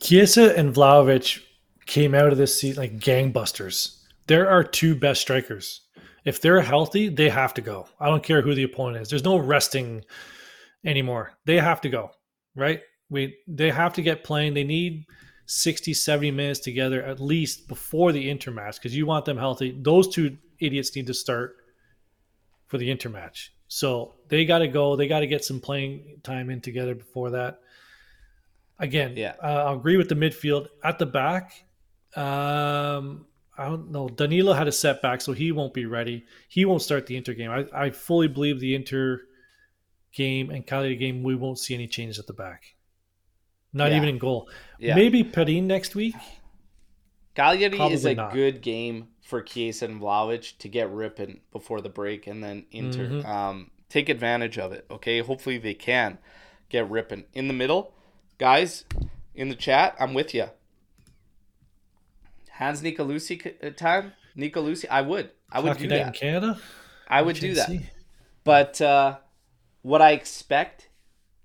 Chiesa and Vlahovic came out of this season like gangbusters. There are two best strikers. If they're healthy, they have to go. I don't care who the opponent is. There's no resting anymore. They have to go, right? We they have to get playing. They need 60, 70 minutes together at least before the intermatch because you want them healthy. Those two idiots need to start for the intermatch. So they got to go. They got to get some playing time in together before that. Again, Yeah. uh, I'll agree with the midfield at the back. Um, I don't know. Danilo had a setback, so he won't be ready. He won't start the Inter game. I, I fully believe the Inter game and Cagliari game, we won't see any changes at the back. Not Yeah. even in goal. Yeah. Maybe Perin next week. Cagliari is a not. good game for Chiesa and Vlahovic to get ripping before the break and then Inter. Mhm. Um, take advantage of it, okay? Hopefully they can get ripping. In the middle, guys, in the chat, I'm with you. Hans Nicolussi uh, time. Nicolussi, I would. I would do night in that. Canada. I would do that. But uh, what I expect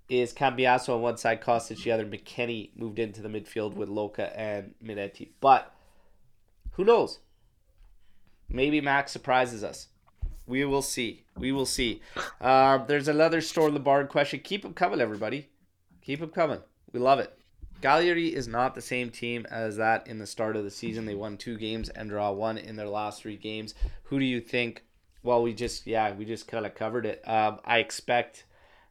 is Cambiaso on one side, Kostic the other. McKennie moved into the midfield with Loca and Miretti. But who knows? Maybe Max surprises us. We will see. We will see. Uh, there's another store Labard question. Keep them coming, everybody. Keep them coming. We love it. Cagliari is not the same team as that in the start of the season. They won two games and draw one in their last three games. Who do you think? Well, we just yeah, we just kind of covered it. Um, I expect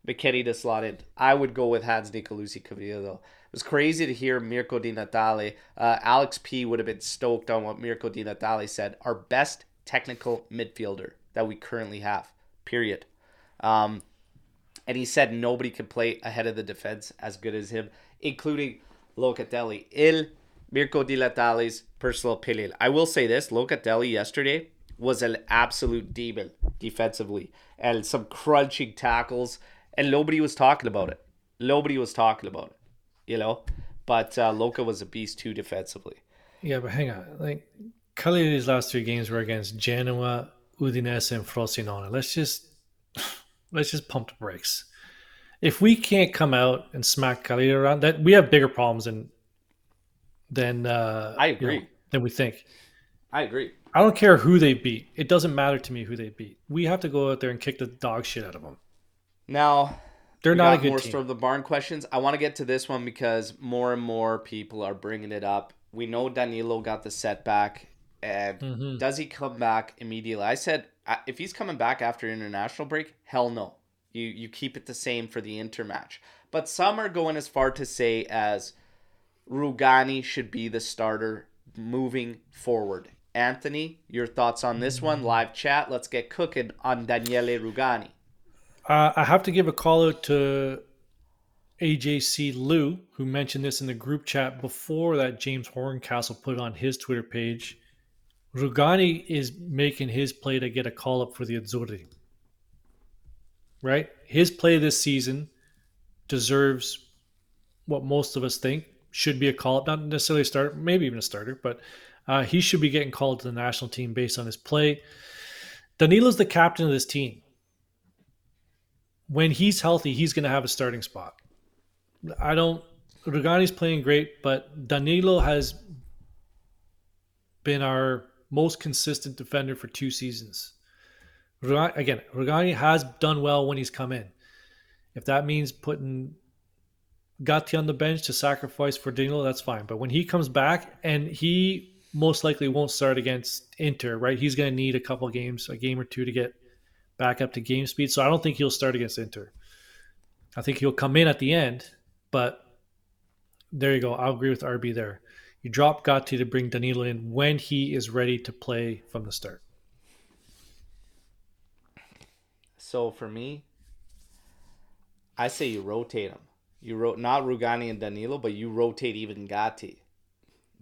McKennie to slot in. I would go with Hans Nicolussi Caviglia though. It was crazy to hear Mirko Di Natale. Uh, Alex P would have been stoked on what Mirko Di Natale said. Our best technical midfielder that we currently have. Period. Um, and he said nobody could play ahead of the defense as good as him, including Locatelli. Il Mirko Di Natale's personal opinion. I will say this: Locatelli yesterday was an absolute demon defensively, and some crunching tackles, and nobody was talking about it. Nobody was talking about it, you know. But uh, Loca was a beast too defensively. Yeah, but hang on. Like Cagliari's last three games were against Genoa, Udinese, and Frosinone. Let's just let's just pump the brakes. If we can't come out and smack Cagliari around, that we have bigger problems than than uh, I you know, agree. than we think. I agree. I don't care who they beat. It doesn't matter to me who they beat. We have to go out there and kick the dog shit out of them. Now They're not a good more team. Storm the Barn questions. I want to get to this one because more and more people are bringing it up. We know Danilo got the setback, and Mhm. does he come back immediately? I said if he's coming back after international break, hell no. You you keep it the same for the inter match. But some are going as far to say as Rugani should be the starter moving forward. Anthony, your thoughts on this one? Live chat. Let's get cooking on Daniele Rugani. Uh, I have to give a call out to AJC Lou, who mentioned this in the group chat before that James Horncastle put on his Twitter page. Rugani is making his play to get a call up for the Azzurri. Right? His play this season deserves what most of us think should be a call up, not necessarily a starter, maybe even a starter, but uh, he should be getting called to the national team based on his play. Danilo's the captain of this team when he's healthy, he's going to have a starting spot. I don't. Rugani's playing great, but Danilo has been our most consistent defender for two seasons. Again, Rugani has done well when he's come in. If that means putting Gatti on the bench to sacrifice for Danilo, that's fine. But when he comes back, and he most likely won't start against Inter, right? He's going to need a couple games, a game or two to get back up to game speed. So I don't think he'll start against Inter. I think he'll come in at the end, but there you go. I'll agree with RB there. You drop Gatti to bring Danilo in when he is ready to play from the start. So for me, I say you rotate him. You wrote not Rugani and Danilo, but you rotate even Gatti.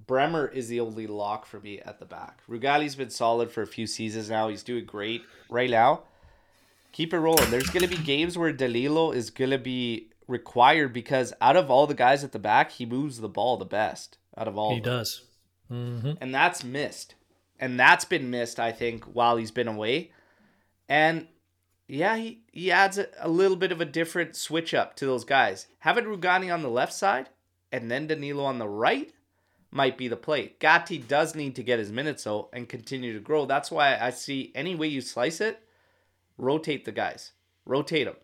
Bremer is the only lock for me at the back. Rugani's been solid for a few seasons now. He's doing great right now. Keep it rolling. There's gonna be games where Danilo is gonna be required because out of all the guys at the back, he moves the ball the best out of all. He of does. hmm and that's missed. And that's been missed, I think, while he's been away. And yeah, he, he adds a, a little bit of a different switch up to those guys. Having Rugani on the left side and then Danilo on the right might be the play. Gatti does need to get his minutes though and continue to grow. That's why I see any way you slice it, rotate the guys. Rotate them.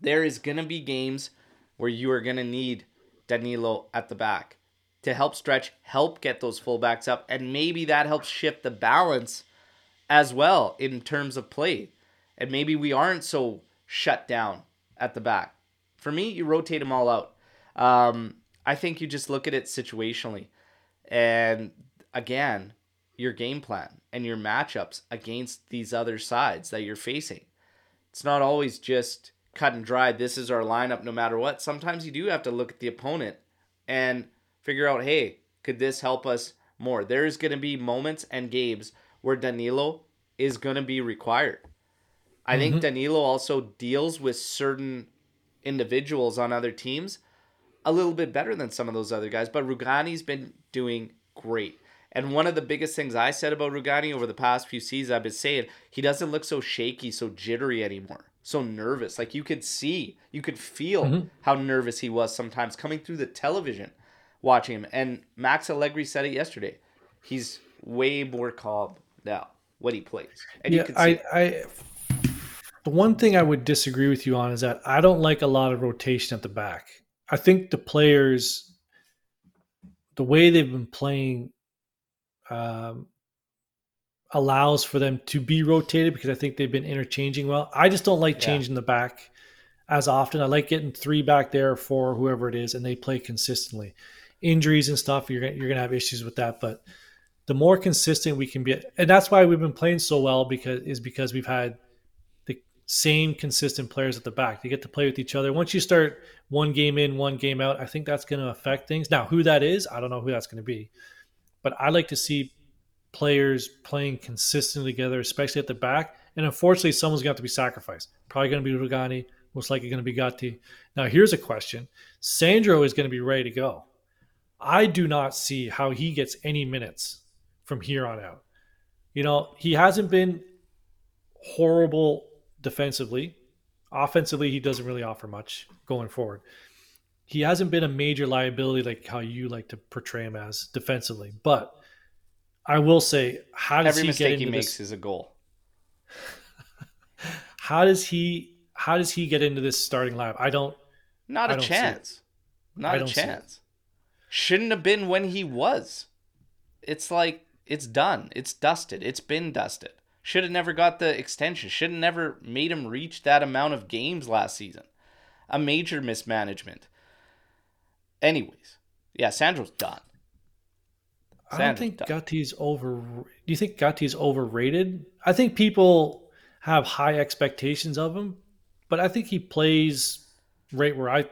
There is going to be games where you are going to need Danilo at the back to help stretch, help get those fullbacks up, and maybe that helps shift the balance as well in terms of play. And maybe we aren't so shut down at the back. For me, you rotate them all out. Um, I think you just look at it situationally. And again, your game plan and your matchups against these other sides that you're facing. It's not always just cut and dry. This is our lineup no matter what. Sometimes you do have to look at the opponent and figure out, hey, could this help us more? There's going to be moments and games where Danilo is going to be required. I think Danilo also deals with certain individuals on other teams a little bit better than some of those other guys, but Rugani's been doing great. And one of the biggest things I said about Rugani over the past few seasons, I've been saying he doesn't look so shaky, so jittery anymore, so nervous. Like you could see, you could feel Mhm. how nervous he was sometimes coming through the television, watching him. And Max Allegri said it yesterday. He's way more calm now when he plays, and you yeah, can see. I, it. I, the one thing I would disagree with you on is that I don't like a lot of rotation at the back. I think the players, the way they've been playing, um, allows for them to be rotated because I think they've been interchanging well. I just don't like Yeah. changing the back as often. I like getting three back there for whoever it is, and they play consistently. Injuries and stuff, you're you're gonna have issues with that, but the more consistent we can be, and that's why we've been playing so well because is because we've had the same consistent players at the back. They get to play with each other. Once you start one game in, one game out, I think that's going to affect things. Now, who that is, I don't know who that's going to be, but I like to see players playing consistently together, especially at the back. And unfortunately, someone's going to have to be sacrificed. Probably going to be Rugani, most likely going to be Gatti. Now, here's a question: Sandro is going to be ready to go. I do not see how he gets any minutes from here on out. You know, he hasn't been horrible defensively. Offensively, he doesn't really offer much going forward. He hasn't been a major liability like how you like to portray him as defensively. But I will say, how does Every he get mistake into he makes this? is a goal. How does he? How does he get into this starting lineup? I don't. Not I a don't chance. Not I a don't see it. chance. Shouldn't have been when he was. It's like it's done. It's dusted. It's been dusted. Should have never got the extension. Should have never made him reach that amount of games last season. A major mismanagement. Anyways, yeah, Sandro's done. I don't think done. Gatti's over. Do you think Gatti's overrated? I think people have high expectations of him, but I think he plays right where I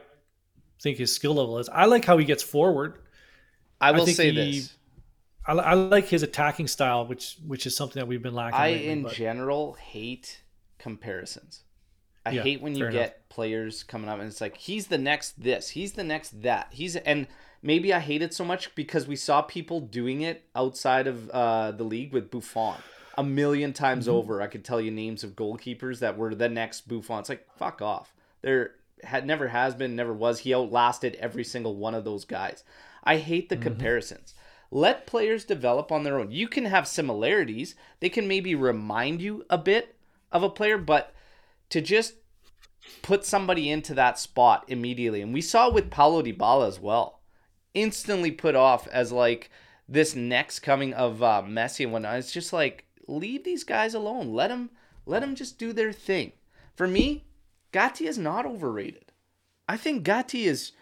think his skill level is. I like how he gets forward. I will think say he- this. I, I like his attacking style, which which is something that we've been lacking. I, lately, in but- general, hate comparisons. I Yeah, hate when you get enough. players coming up and it's like he's the next this, he's the next that. He's and maybe I hate it so much because we saw people doing it outside of uh, the league with Buffon a million times Mm-hmm. over. I could tell you names of goalkeepers that were the next Buffon. It's like fuck off. There had never has been, never was. He outlasted every single one of those guys. I hate Mm-hmm. the comparisons. Let players develop on their own. You can have similarities. They can maybe remind you a bit of a player, but to just put somebody into that spot immediately. And we saw it with Paulo Dybala as well. Instantly put off as like this next coming of uh, Messi and whatnot. It's just like leave these guys alone. Let them let them just do their thing. For me, Gatti is not overrated. I think Gatti is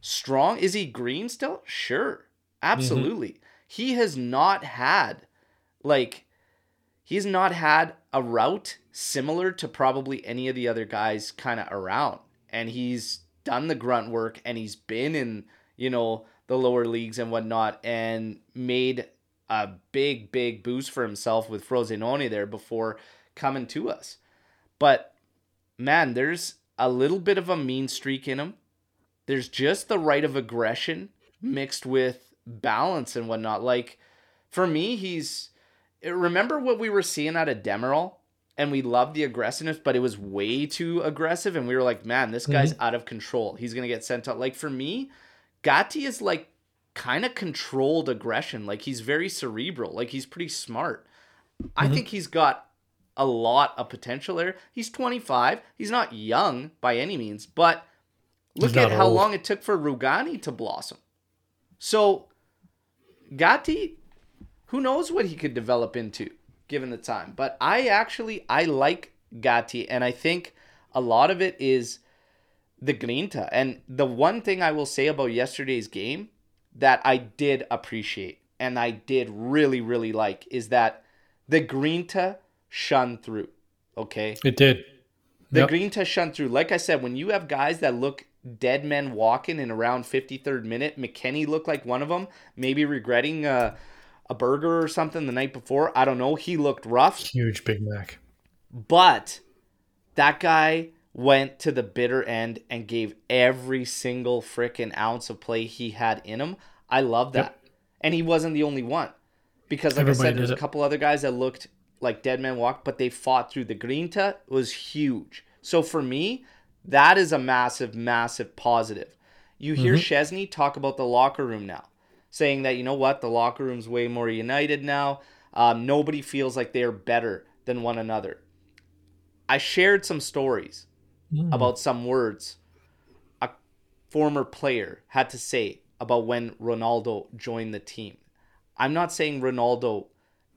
strong. Is he green still? Sure. Absolutely. Mm-hmm. He has not had like he's not had a route similar to probably any of the other guys kind of around. And he's done the grunt work and he's been in, you know, the lower leagues and whatnot and made a big, big boost for himself with Frosinone there before coming to us. But man, there's a little bit of a mean streak in him. There's just the right of aggression mixed with balance and whatnot. Like for me, he's eh, remember what we were seeing out of Demiral, and we loved the aggressiveness, but it was way too aggressive, and we were like, man, this guy's mm-hmm. out of control. He's gonna get sent out. Like for me, Gatti is like kind of controlled aggression. Like he's very cerebral. Like he's pretty smart. I mm-hmm. think he's got a lot of potential there. He's 25. He's not young by any means, but look at how old. long it took for Rugani to blossom. So Gatti, who knows what he could develop into given the time. But I actually I like Gatti and I think a lot of it is the Grinta. And the one thing I will say about yesterday's game that I did appreciate and I did really, really like is that the Grinta shone through. Okay. It did. The Yep. green test shone through. Like I said, when you have guys that look dead men walking in around 53rd minute, McKennie looked like one of them, maybe regretting uh, a burger or something the night before. I don't know. He looked rough, Huge Big Mac. but that guy went to the bitter end and gave every single freaking ounce of play he had in him. I love that. Yep. And he wasn't the only one. because like I said, there's a couple other guys that looked like dead man walk, but they fought through the Grinta was huge. So for me, that is a massive, massive positive. You hear Mm-hmm. Szczesny talk about the locker room now, saying that you know what, the locker room's way more united now. Um, nobody feels like they're better than one another. I shared some stories Mm. about some words a former player had to say about when Ronaldo joined the team. I'm not saying Ronaldo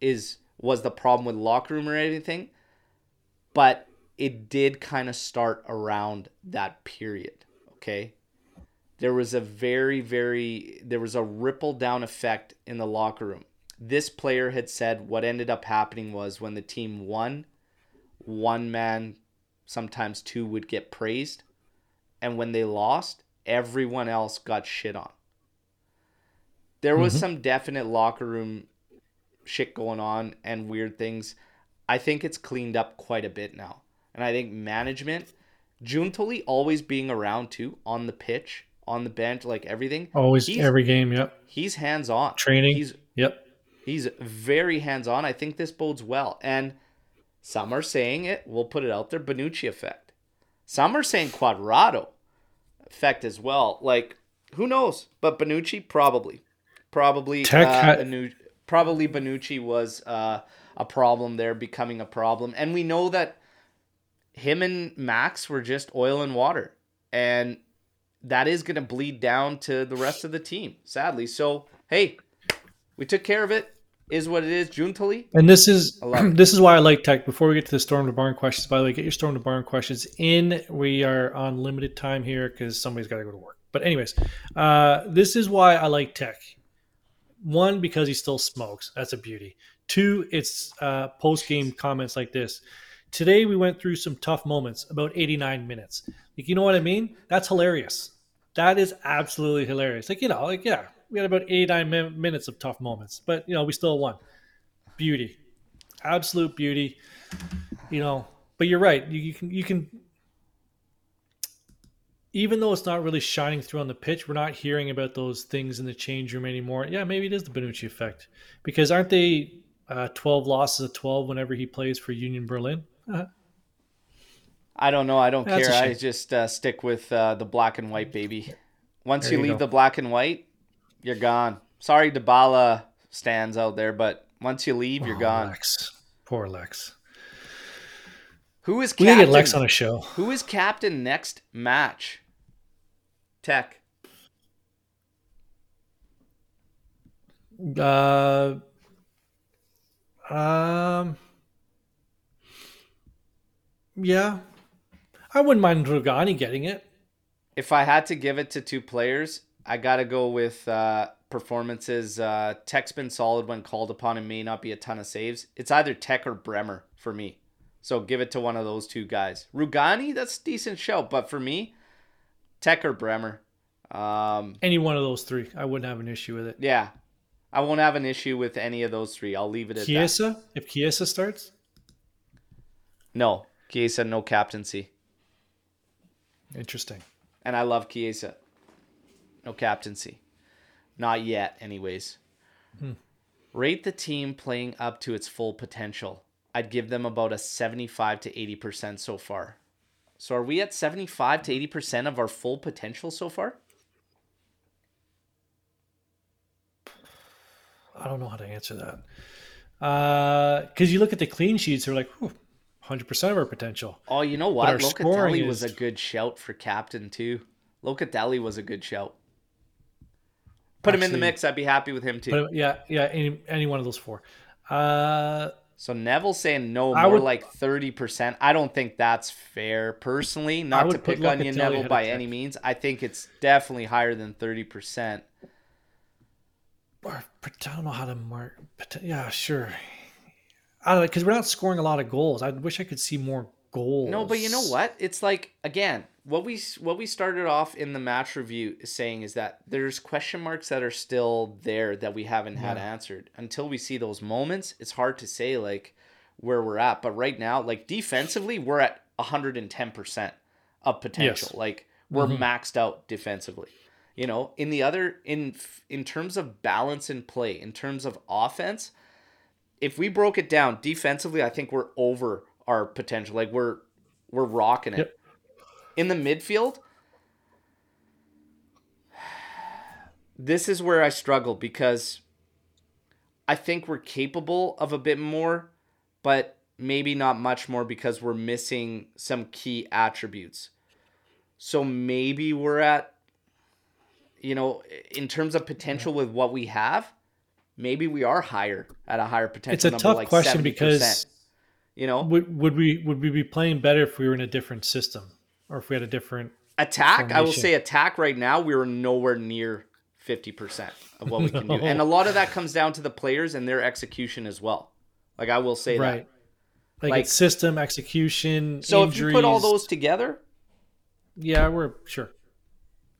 is was the problem with locker room or anything, but it did kind of start around that period. Okay. There was a very, very, there was a ripple down effect in the locker room. This player had said what ended up happening was when the team won, one man, sometimes two, would get praised. And when they lost, everyone else got shit on. There was mm-hmm. some definite locker room shit going on and weird things. I think it's cleaned up quite a bit now. And I think management, Giuntoli always being around too, on the pitch, on the bench, like everything. Always He's- every game. Yep. He's hands on. Training. He's Yep. he's very hands on. I think this bodes well. And some are saying it, we'll put it out there, Bonucci effect. Some are saying Cuadrado effect as well. Like, who knows? But Bonucci probably. Probably Tek uh, had- probably Bonucci was uh, a problem there, becoming a problem. And we know that him and Max were just oil and water. And that is going to bleed down to the rest of the team, sadly. So, hey, we took care of it. Is what it is. Giuntoli. And this is I love it. this is why I like Tek. Before we get to the storm to barn questions, by the way, get your storm to barn questions in. We are on limited time here because somebody's got to go to work. But anyways, uh, this is why I like Tek. One, because he still smokes. That's a beauty. Two, it's uh, post game comments like this. Today we went through some tough moments. About 89 minutes. Like you know what I mean? That's hilarious. That is absolutely hilarious. Like you know, like yeah, we had about 89 min- minutes of tough moments, but you know we still won. Beauty, absolute beauty. You know, but you're right. You, you can you can even though it's not really shining through on the pitch, we're not hearing about those things in the change room anymore. Yeah, maybe it is the Bonucci effect because aren't they uh, 12 losses of 12 whenever he plays for Union Berlin? Uh, I don't know. I don't That's care. I just uh, stick with uh, the black and white, baby. Once There you leave go. the black and white, you're gone. Sorry, Dybala stands out there, but once you leave, you're oh, gone. Lex, poor Lex. Who is We captain? gotta get Lex on a show. Who is captain next match? Tek. Uh, um, yeah, I wouldn't mind Rugani getting it. If I had to give it to two players, I gotta go with uh, performances. Uh, Tek's been solid when called upon and may not be a ton of saves. It's either Tek or Bremer for me. So give it to one of those two guys. Rugani, that's a decent show, but for me, Tek or Bremer. Um, Any one of those three, I wouldn't have an issue with it. yeah, I won't have an issue with any of those three. I'll leave it at that. Chiesa, if Chiesa starts, No, Chiesa, no captaincy. interesting. And I love Chiesa. No captaincy. Not yet, anyways. Rate the team playing up to its full potential. I'd give them about a 75 to 80% so far. So are we at 75 to 80% of our full potential so far? I don't know how to answer that. Because you look at the clean sheets, they're like, whew, 100% of our potential. Oh, you know what? Locatelli was is- a good shout for captain too. Locatelli was a good shout. Put him in the mix. I'd be happy with him too. But yeah, yeah, any, any one of those four. Uh, So Neville saying no, I more would- like thirty percent. I don't think that's fair, personally. Not to pick on you, Neville, by any means. I think it's definitely higher than thirty percent. or, I don't know how to mark. But yeah, sure. I don't know because we're not scoring a lot of goals. I wish I could see more goals. No, but you know what? It's like again, what we what we started off in the match review saying is that there's question marks that are still there that we haven't had Yeah. answered. Until we see those moments, it's hard to say like where we're at. But right now, like defensively, we're at 110% of potential. Yes. Like we're Mhm. maxed out defensively. You know, in the other in in terms of balance and play, in terms of offense, if we broke it down defensively, I think we're over our potential. Like we're we're rocking it. Yep. In the midfield, this is where I struggle because I think we're capable of a bit more, but maybe not much more because we're missing some key attributes. So maybe we're at, you know, in terms of potential with what we have, maybe we are higher at a higher potential. It's a number, tough like question 70%. because you know, would would we would we be playing better if we were in a different system or if we had a different attack? Formation? I will say attack right now. We are nowhere near fifty percent of what we can no. do, and a lot of that comes down to the players and their execution as well. Like I will say right. that. Like, like system execution. So injuries. if you put all those together, yeah, we're sure.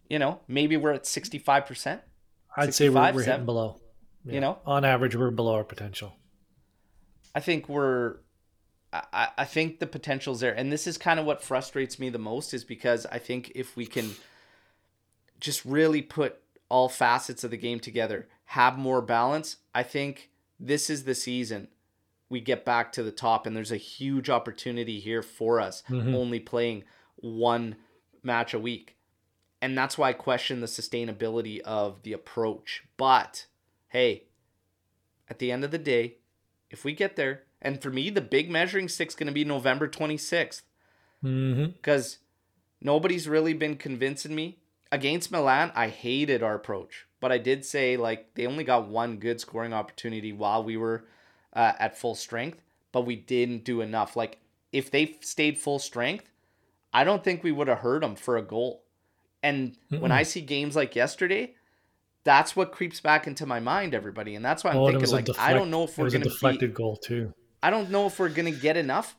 You know, maybe we're at sixty five percent. I'd say we're, we're hitting below. Yeah. You know, on average, we're below our potential. I think we're. I, I think the potential's there, and this is kind of what frustrates me the most, is because I think if we can just really put all facets of the game together, have more balance, I think this is the season we get back to the top, and there's a huge opportunity here for us, mm-hmm. only playing one match a week. And that's why I question the sustainability of the approach. But hey, at the end of the day, if we get there, and for me, the big measuring stick's going to be November 26th. Because mm-hmm. nobody's really been convincing me. Against Milan, I hated our approach. But I did say, like, they only got one good scoring opportunity while we were uh, at full strength, but we didn't do enough. Like, if they stayed full strength, I don't think we would have hurt them for a goal. And mm when I see games like yesterday, that's what creeps back into my mind, everybody, and that's why I'm oh, thinking like deflect, I don't know if we're going to deflected be, goal too. I don't know if we're going to get enough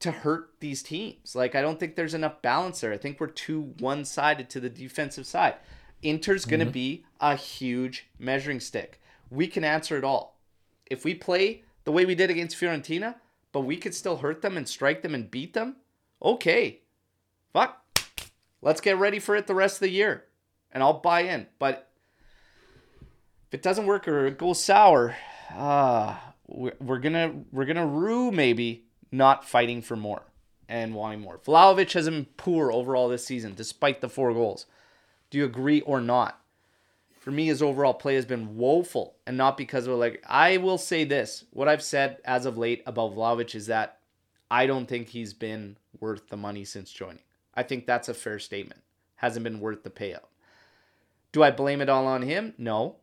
to hurt these teams. Like I don't think there's enough balance there. I think we're too one-sided to the defensive side. Inter's going to mm-hmm. be a huge measuring stick. We can answer it all. If we play the way we did against Fiorentina, but we could still hurt them and strike them and beat them, okay. Fuck. Let's get ready for it the rest of the year. And I'll buy in. But if it doesn't work or it goes sour, uh, we're gonna we're gonna rue maybe not fighting for more and wanting more. Vlahovic has been poor overall this season, despite the four goals. Do you agree or not? For me, his overall play has been woeful, and not because of like I will say this: what I've said as of late about Vlahovic is that I don't think he's been worth the money since joining. I think that's a fair statement. Hasn't been worth the payout. Do I blame it all on him? No.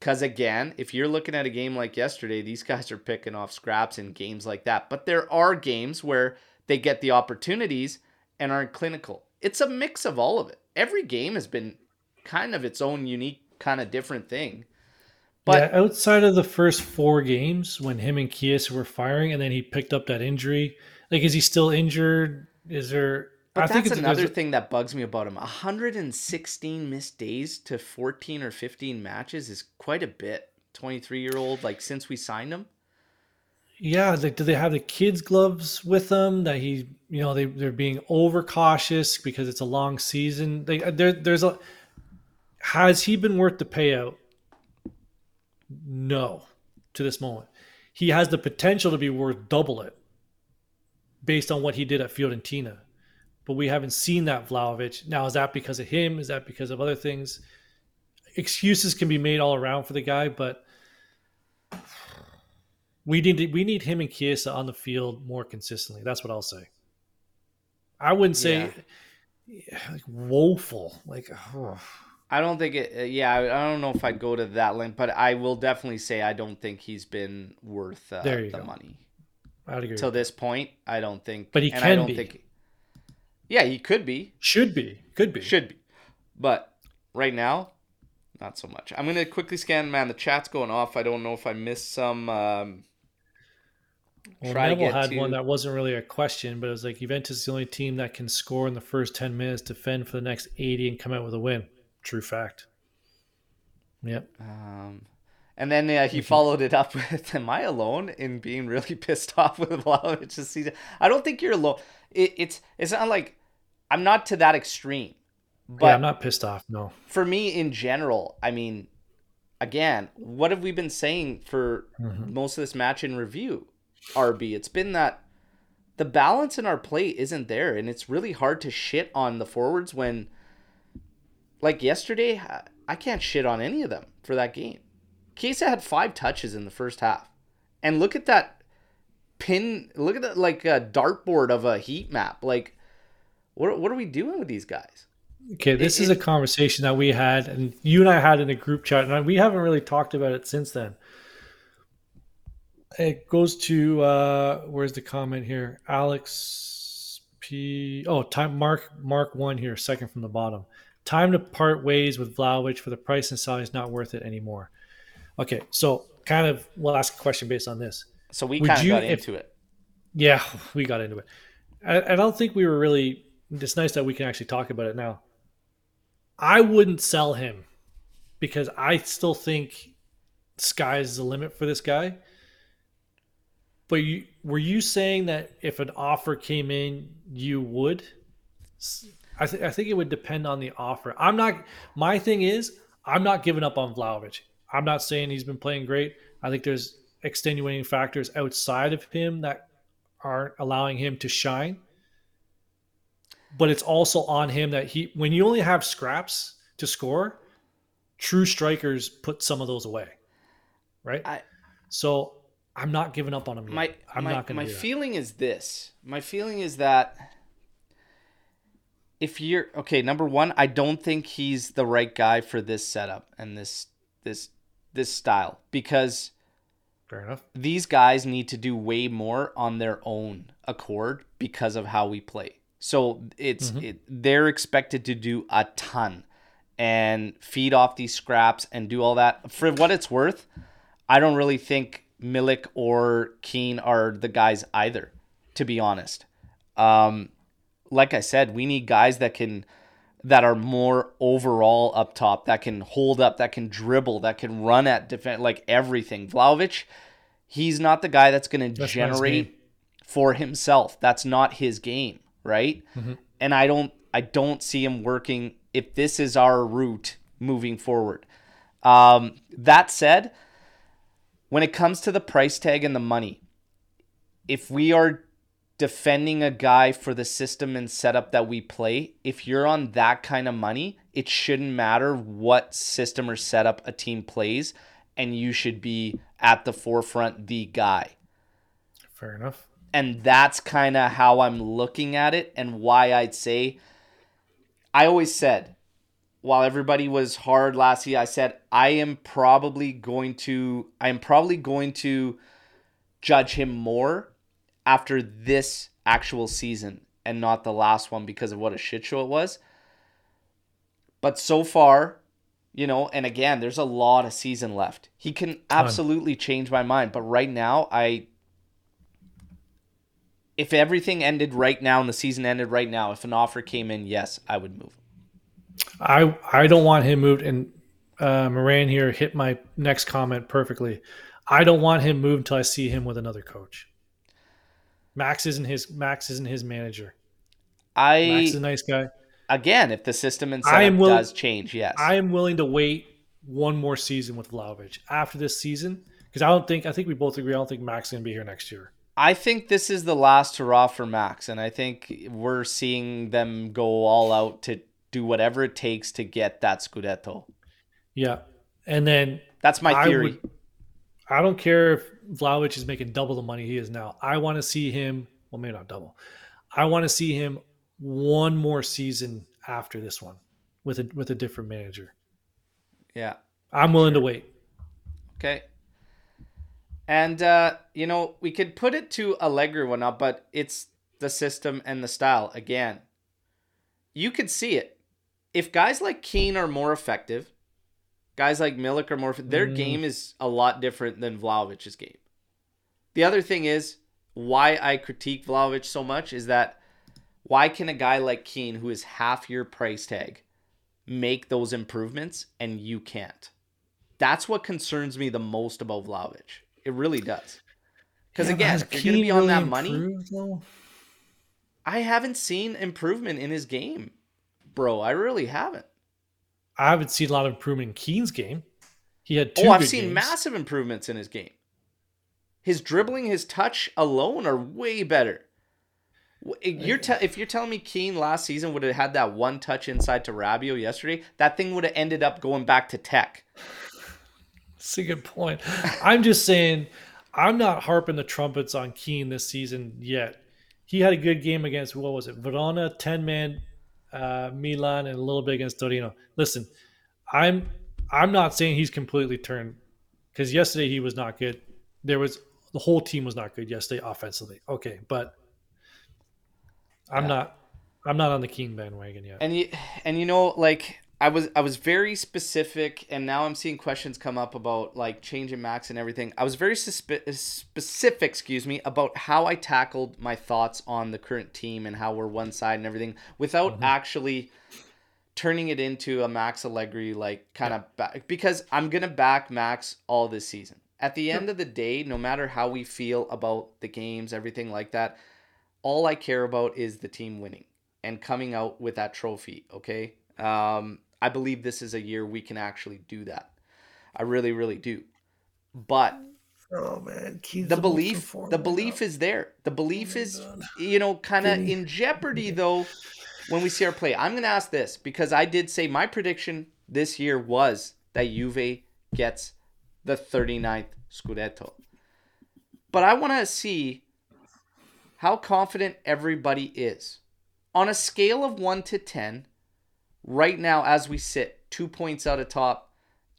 Because again, if you're looking at a game like yesterday, these guys are picking off scraps in games like that. But there are games where they get the opportunities and aren't clinical. It's a mix of all of it. Every game has been kind of its own unique, kind of different thing. But yeah, outside of the first four games when him and Chiesa were firing and then he picked up that injury, like is he still injured? Is there but I that's another thing that bugs me about him. 116 missed days to 14 or 15 matches is quite a bit. 23 year old, like since we signed him. Yeah, like do they have the kids' gloves with them? That he, you know, they they're being overcautious because it's a long season. They uh, there there's a has he been worth the payout? No, to this moment, he has the potential to be worth double it, based on what he did at Fiorentina but we haven't seen that Vlahovic. Now, is that because of him? Is that because of other things? Excuses can be made all around for the guy, but we need to, we need him and Chiesa on the field more consistently. That's what I'll say. I wouldn't say yeah. like woeful. Like oh. I don't think it. Uh, yeah, I don't know if I'd go to that length, but I will definitely say I don't think he's been worth uh, the go. money. I'd agree. Till this point, I don't think. But he can be. Think, yeah, he could be. Should be. Could be. Should be. But right now, not so much. I'm gonna quickly scan. Man, the chat's going off. I don't know if I missed some. Um, well, Neville had to... one that wasn't really a question, but it was like Juventus is the only team that can score in the first ten minutes, defend for the next eighty, and come out with a win. True fact. Yep. Um, and then uh, he followed it up with, "Am I alone in being really pissed off with Vlahovic this season?" I don't think you're alone. It, it's it's not like I'm not to that extreme, But yeah, I'm not pissed off. No. for me in general, I mean, again, what have we been saying for Mhm. most of this match in review? RB, it's been that the balance in our play isn't there, and it's really hard to shit on the forwards when, like yesterday, I- I can't shit on any of them for that game. Chiesa had five touches in the first half, and look at that pin. Look at that like a dartboard of a heat map. Like, what what are we doing with these guys? Okay, this It- is a conversation that we had, and you and I had in a group chat, and we haven't really talked about it since then. It goes to uh, where's the comment here? Alex P. Oh, time Mark Mark one here, second from the bottom. Time to part ways with Vlahovic for the price and is not worth it anymore. Okay, so kind of we'll ask a question based on this. So we Would kind of you- got if- into it. Yeah, we got into it. I, I don't think we were really. It's nice that we can actually talk about it now. I wouldn't sell him because I still think sky's the limit for this guy. But you, were you saying that if an offer came in, you would? I, th- I think it would depend on the offer. I'm not. My thing is, I'm not giving up on Vlahovic. I'm not saying he's been playing great. I think there's extenuating factors outside of him that aren't allowing him to shine. But it's also on him that he, when you only have scraps to score, true strikers put some of those away, right? I- so I'm not giving up on him. Yet. My I'm my, not going my feeling is this. My feeling is that if you're okay, number one, I don't think he's the right guy for this setup and this this this style because Fair enough. these guys need to do way more on their own accord because of how we play. So it's Mhm. it, they're expected to do a ton and feed off these scraps and do all that. For what it's worth, I don't really think Milik or Kean are the guys either, to be honest. Um, like I said, we need guys that can that are more overall up top, that can hold up, that can dribble, that can run at defense, like everything. Vlahovic, he's not the guy that's going to generate for himself. That's not his game, right? Mhm. And I don't I don't see him working if this is our route moving forward. Um, that said, when it comes to the price tag and the money, if we are defending a guy for the system and setup that we play, if you're on that kind of money, it shouldn't matter what system or setup a team plays, and you should be at the forefront, the guy. Fair enough. And that's kind of how I'm looking at it and why I'd say I always said while everybody was hard last year, I said I am probably going to I am probably going to judge him more after this actual season and not the last one because of what a shit show it was. But so far, you know, and again, there's a lot of season left. He can absolutely change my mind, but right now I if everything ended right now and the season ended right now, if an offer came in, yes, I would move. I I don't want him moved, and uh, Moran here hit my next comment perfectly. I don't want him moved until I see him with another coach. Max isn't his Max isn't his manager. I Max is a nice guy. again, if the system and setup willing- does change, yes. I am willing to wait one more season with Vlahovic after this season because I don't think I think we both agree I don't think Max is going to be here next year. I think this is the last hurrah for Max, and I think we're seeing them go all out to do whatever it takes to get that Scudetto. Yeah, and then That's my I theory. would- I don't care if Vlahovic is making double the money he is now. I want to see him. Well, maybe not double. I want to see him one more season after this one with a with a different manager. yeah. I'm willing to wait. Okay. And uh, you know, we could put it to Allegri or whatnot, but it's the system and the style again. You could see it. If guys like Kean are more effective, guys like Milik are more their Mm. game is a lot different than Vlahovic's game. The other thing is why I critique Vlahovic so much is that why can a guy like Kean, who is half your price tag, make those improvements and you can't? That's what concerns me the most about Vlahovic. It really does. Because Yeah, again, if you're Kean be on really that money, though? I haven't seen improvement in his game. bro. I really haven't. I haven't seen a lot of improvement in Kean's game. He had two. Oh, I've seen games. massive improvements in his game. His dribbling, his touch alone are way better. If You're te- if you're telling me Kean last season would have had that one touch inside to Rabiot yesterday, that thing would have ended up going back to Tek. That's a good point. I'm just saying, I'm not harping the trumpets on Kean this season yet. He had a good game against what was it, Verona, ten man, uh, Milan, and a little bit against Torino. Listen, I'm I'm not saying he's completely turned because yesterday he was not good. There was the whole team was not good yesterday offensively. Okay, but I'm Yeah. not I'm not on the Kean bandwagon yet. And you and you know like I was I was very specific and now I'm seeing questions come up about like changing max and everything. I was very suspe- specific, excuse me, about how I tackled my thoughts on the current team and how we're one side and everything without Mhm. actually turning it into a Max Allegri like kind of back because I'm going to back Max all this season. At the end of the day, no matter how we feel about the games, everything like that, all I care about is the team winning and coming out with that trophy. Okay. Um, I believe this is a year we can actually do that. I really, really do. But Oh man, Keane's the belief, the belief is there. The belief is, you know, kind of in jeopardy though when we see our play. I'm going to ask this because I did say my prediction this year was that Juve gets the 39th Scudetto. But I want to see how confident everybody is. On a scale of 1 to 10, right now as we sit, 2 points out of top,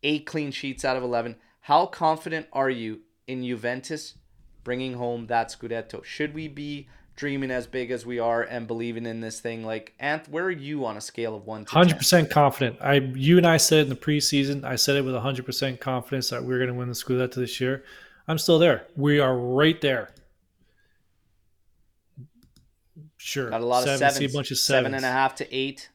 8 clean sheets out of 11, how confident are you in Juventus bringing home that Scudetto? Should we be dreaming as big as we are and believing in this thing? Like, Anth, where are you on a scale of 1 to 10? Hundred percent confident. I, you and I said it in the preseason. I said it with hundred percent confidence that we are going to win the Scudetto this year. I'm still there. We are right there. Sure, Got a lot of Seven- sevens. See a bunch of seven sevens. and a half to eight.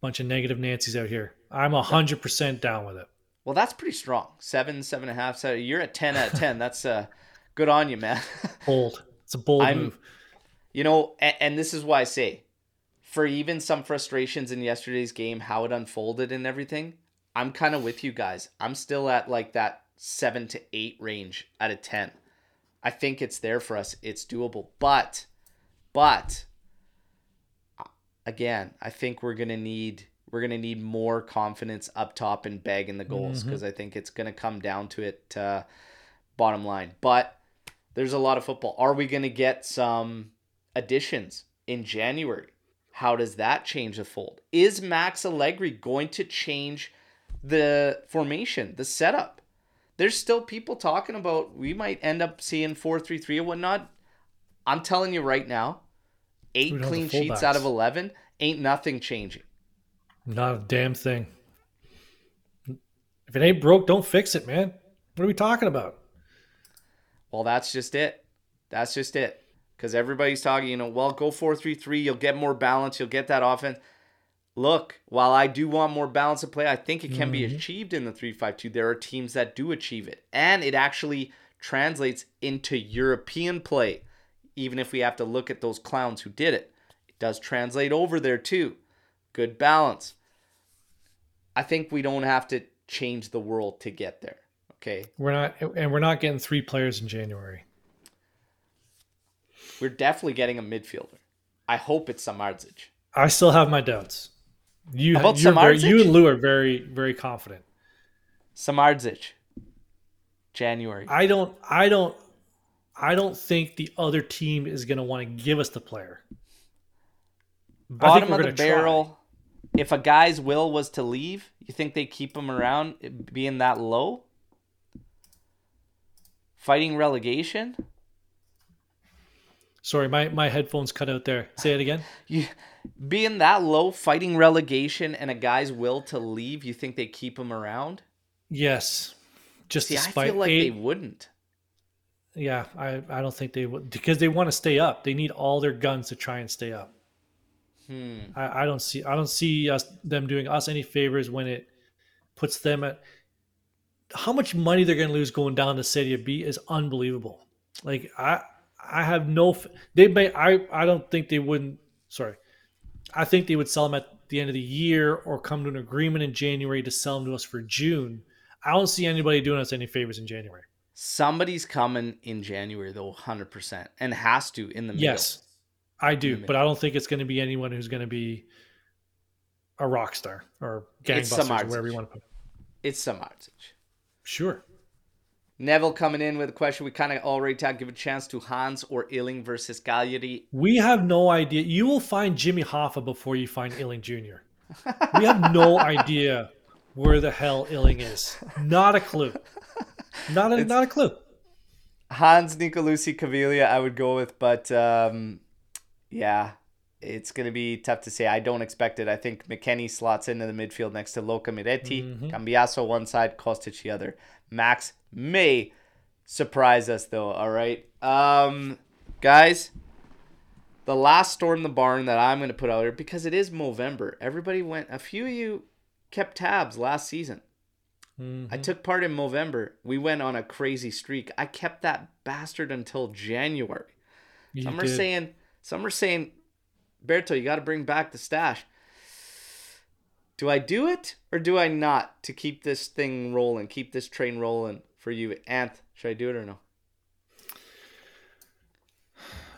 Bunch of negative Nancy's out here. I'm hundred percent down with it. Well, that's pretty strong. Seven, seven and a half. So you're at 10 out of 10. That's uh, good on you, man. Bold. It's a bold I'm- move. You know, and, and this is why I say, for even some frustrations in yesterday's game, how it unfolded and everything, I'm kind of with you guys. I'm still at like that seven to eight range out of 10. I think it's there for us. It's doable. But, but, again, I think we're going to need. We're gonna need more confidence up top and bagging the goals because I think it's gonna come down to it. Uh, bottom line, but there's a lot of football. Are we gonna get some additions in January. How does that change the fold? Is Max Allegri going to change the formation, the setup? There's still people talking about we might end up seeing 4 3 3 and whatnot. I'm telling you right now, eight Who know the clean sheets out of 11 ain't nothing changing. Not a damn thing. If it ain't broke, don't fix it, man. What are we talking about? Well, that's just it. That's just it. Because everybody's talking, you know, well, go 4 3 3. You'll get more balance. You'll get that offense. Look, while I do want more balance of play, I think it can be Mhm. achieved in the 3 5 2. There are teams that do achieve it. And it actually translates into European play, even if we have to look at those clowns who did it. It does translate over there, too. Good balance. I think we don't have to change the world to get there. Okay. We're not, and we're not getting three players in January. We're definitely getting a midfielder. I hope it's Samardzic. I still have my doubts. You, About very, you and Lou are very, very confident. Samardzic. January. I don't, I don't, I don't think the other team is going to want to give us the player. Bottom of the gonna try. barrel. If a guy's will was to leave, you think they keep him around being that low? Fighting relegation? Sorry, my, my headphones cut out there. Say it again. You being that low, fighting relegation and a guy's will to leave, you think they keep him around? Yes. Just See, I feel like eight, they wouldn't. Yeah, I, I don't think they would because they want to stay up. They need all their guns to try and stay up. Hmm. I, I don't see I don't see us them doing us any favors when it puts them at how much money they're going to lose going down to Serie B is unbelievable. Like I I have no they may I I don't think they wouldn't sorry. I think they would sell them at the end of the year or come to an agreement in January to sell them to us for June. I don't see anybody doing us any favors in January. Somebody's coming in January though, hundred percent, and has to in the middle. Yes, I do, but I don't think it's going to be anyone who's going to be a rock star or gangbusters or whatever you want to put. It. It's some Samardzic. Sure. Neville coming in with a question we kind of already talked. Give a chance to Hans or Iling versus Cagliari. We have no idea. You will find Jimmy Hoffa before you find Iling Jr. we have no idea where the hell Iling is. Not a clue. Not a, not a clue. Hans Nicolussi Caviglia, I would go with, but um, yeah, it's going to be tough to say. I don't expect it. I think McKennie slots into the midfield next to Luca Miretti, mm-hmm. Cambiaso one side, Kostic the other. Max may surprise us though. All right, um, guys. The last storm the barn that I'm going to put out here because it is Movember. Everybody went. A few of you kept tabs last season. Mm-hmm. I took part in Movember. We went on a crazy streak. I kept that bastard until January. You some did. are saying, some are saying, Berto, you got to bring back the stash. Do I do it or do I not to keep this thing rolling, keep this train rolling for you, Anth? Should I do it or no?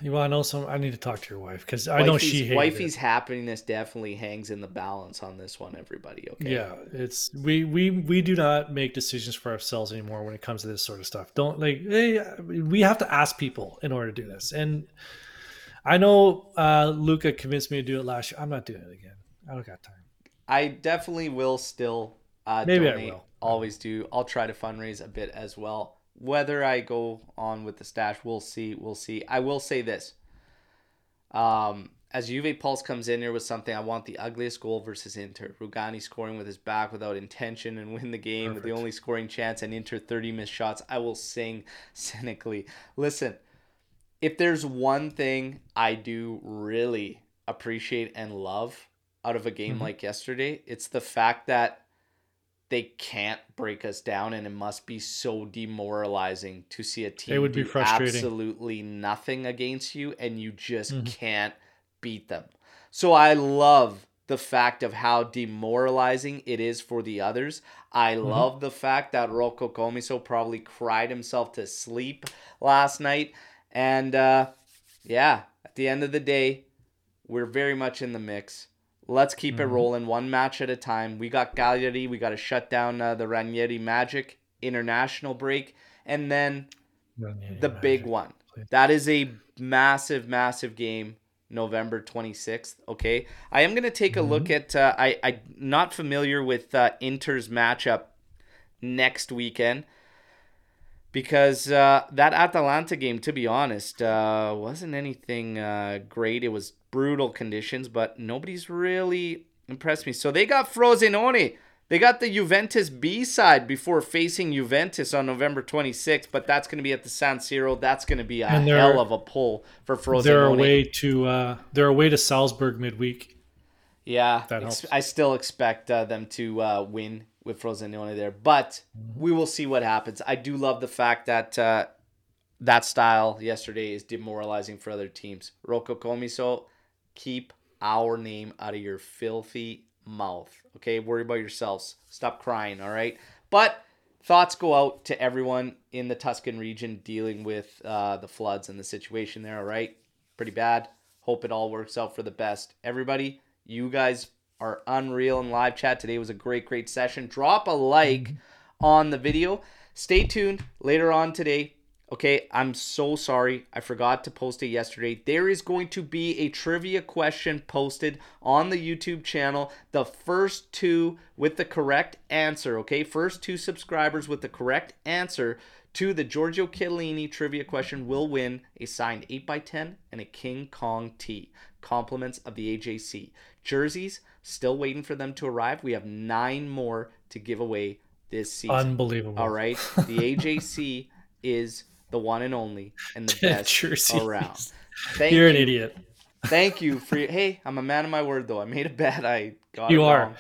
You want to know some? I need to talk to your wife because I know she hates wifey's it. happiness definitely hangs in the balance on this one. Everybody, okay? Yeah, it's we we we do not make decisions for ourselves anymore when it comes to this sort of stuff. Don't like hey, we have to ask people in order to do this. And I know uh, Luca convinced me to do it last year. I'm not doing it again. I don't got time. I definitely will still. Uh, Maybe donate. I will. Always do. I'll try to fundraise a bit as well whether I go on with the stash, we'll see. We'll see. I will say this. Um, as Juve Pulse comes in here with something, I want the ugliest goal versus Inter. Rugani scoring with his back without intention and win the game Perfect. with the only scoring chance and Inter 30 missed shots. I will sing cynically. Listen, if there's one thing I do really appreciate and love out of a game mm-hmm. like yesterday, it's the fact that they can't break us down and it must be so demoralizing to see a team it would be frustrating. absolutely nothing against you and you just mm-hmm. can't beat them. So I love the fact of how demoralizing it is for the others. I mm-hmm. love the fact that Rocco Commisso probably cried himself to sleep last night. And uh, yeah, at the end of the day, we're very much in the mix. Let's keep mm-hmm. it rolling one match at a time. We got Cagliari. We got to shut down uh, the Ranieri Magic international break. And then Ranieri the Magic. big one. That is a massive, massive game. November 26th. Okay. I am going to take a mm-hmm. look at, uh, I, I'm not familiar with uh, Inter's matchup next weekend because uh, that Atalanta game, to be honest, uh, wasn't anything uh, great. It was brutal conditions, but nobody's really impressed me. So they got Frosinone. They got the Juventus B side before facing Juventus on November 26th, but that's going to be at the San Siro. That's going to be a hell of a pull for Frosinone. They're away to uh, they're away to Salzburg midweek. Yeah, ex- I still expect uh, them to uh, win with Frosinone there, but mm-hmm. we will see what happens. I do love the fact that uh, that style yesterday is demoralizing for other teams. Rocco Commisso keep our name out of your filthy mouth. Okay, worry about yourselves. Stop crying, all right? But thoughts go out to everyone in the Tuscan region dealing with uh, the floods and the situation there, all right? Pretty bad. Hope it all works out for the best. Everybody, you guys are unreal in live chat. Today was a great, great session. Drop a like mm-hmm. on the video. Stay tuned later on today. Okay, I'm so sorry. I forgot to post it yesterday. There is going to be a trivia question posted on the YouTube channel. The first two with the correct answer, okay? First two subscribers with the correct answer to the Giorgio Chiellini trivia question will win a signed 8x10 and a King Kong tee. Compliments of the AJC. Jerseys, still waiting for them to arrive. We have nine more to give away this season. Unbelievable. All right. The AJC is the one and only, and the best around. Thank You're you. an idiot. Thank you for your, hey, I'm a man of my word though. I made a bet. I got you are. Wrong.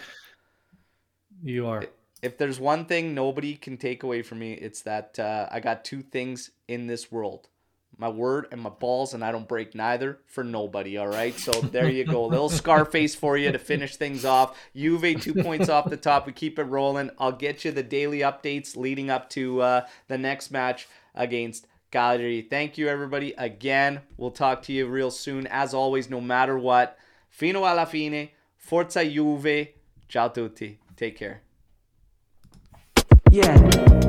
You are. If there's one thing nobody can take away from me, it's that uh, I got two things in this world: my word and my balls, and I don't break neither for nobody. All right. So there you go. little Scarface for you to finish things off. Juve two points off the top. We keep it rolling. I'll get you the daily updates leading up to uh, the next match against Cagliari. Thank you, everybody. Again, we'll talk to you real soon. As always, no matter what, fino alla fine, forza Juve. Ciao tutti. Take care. Yeah.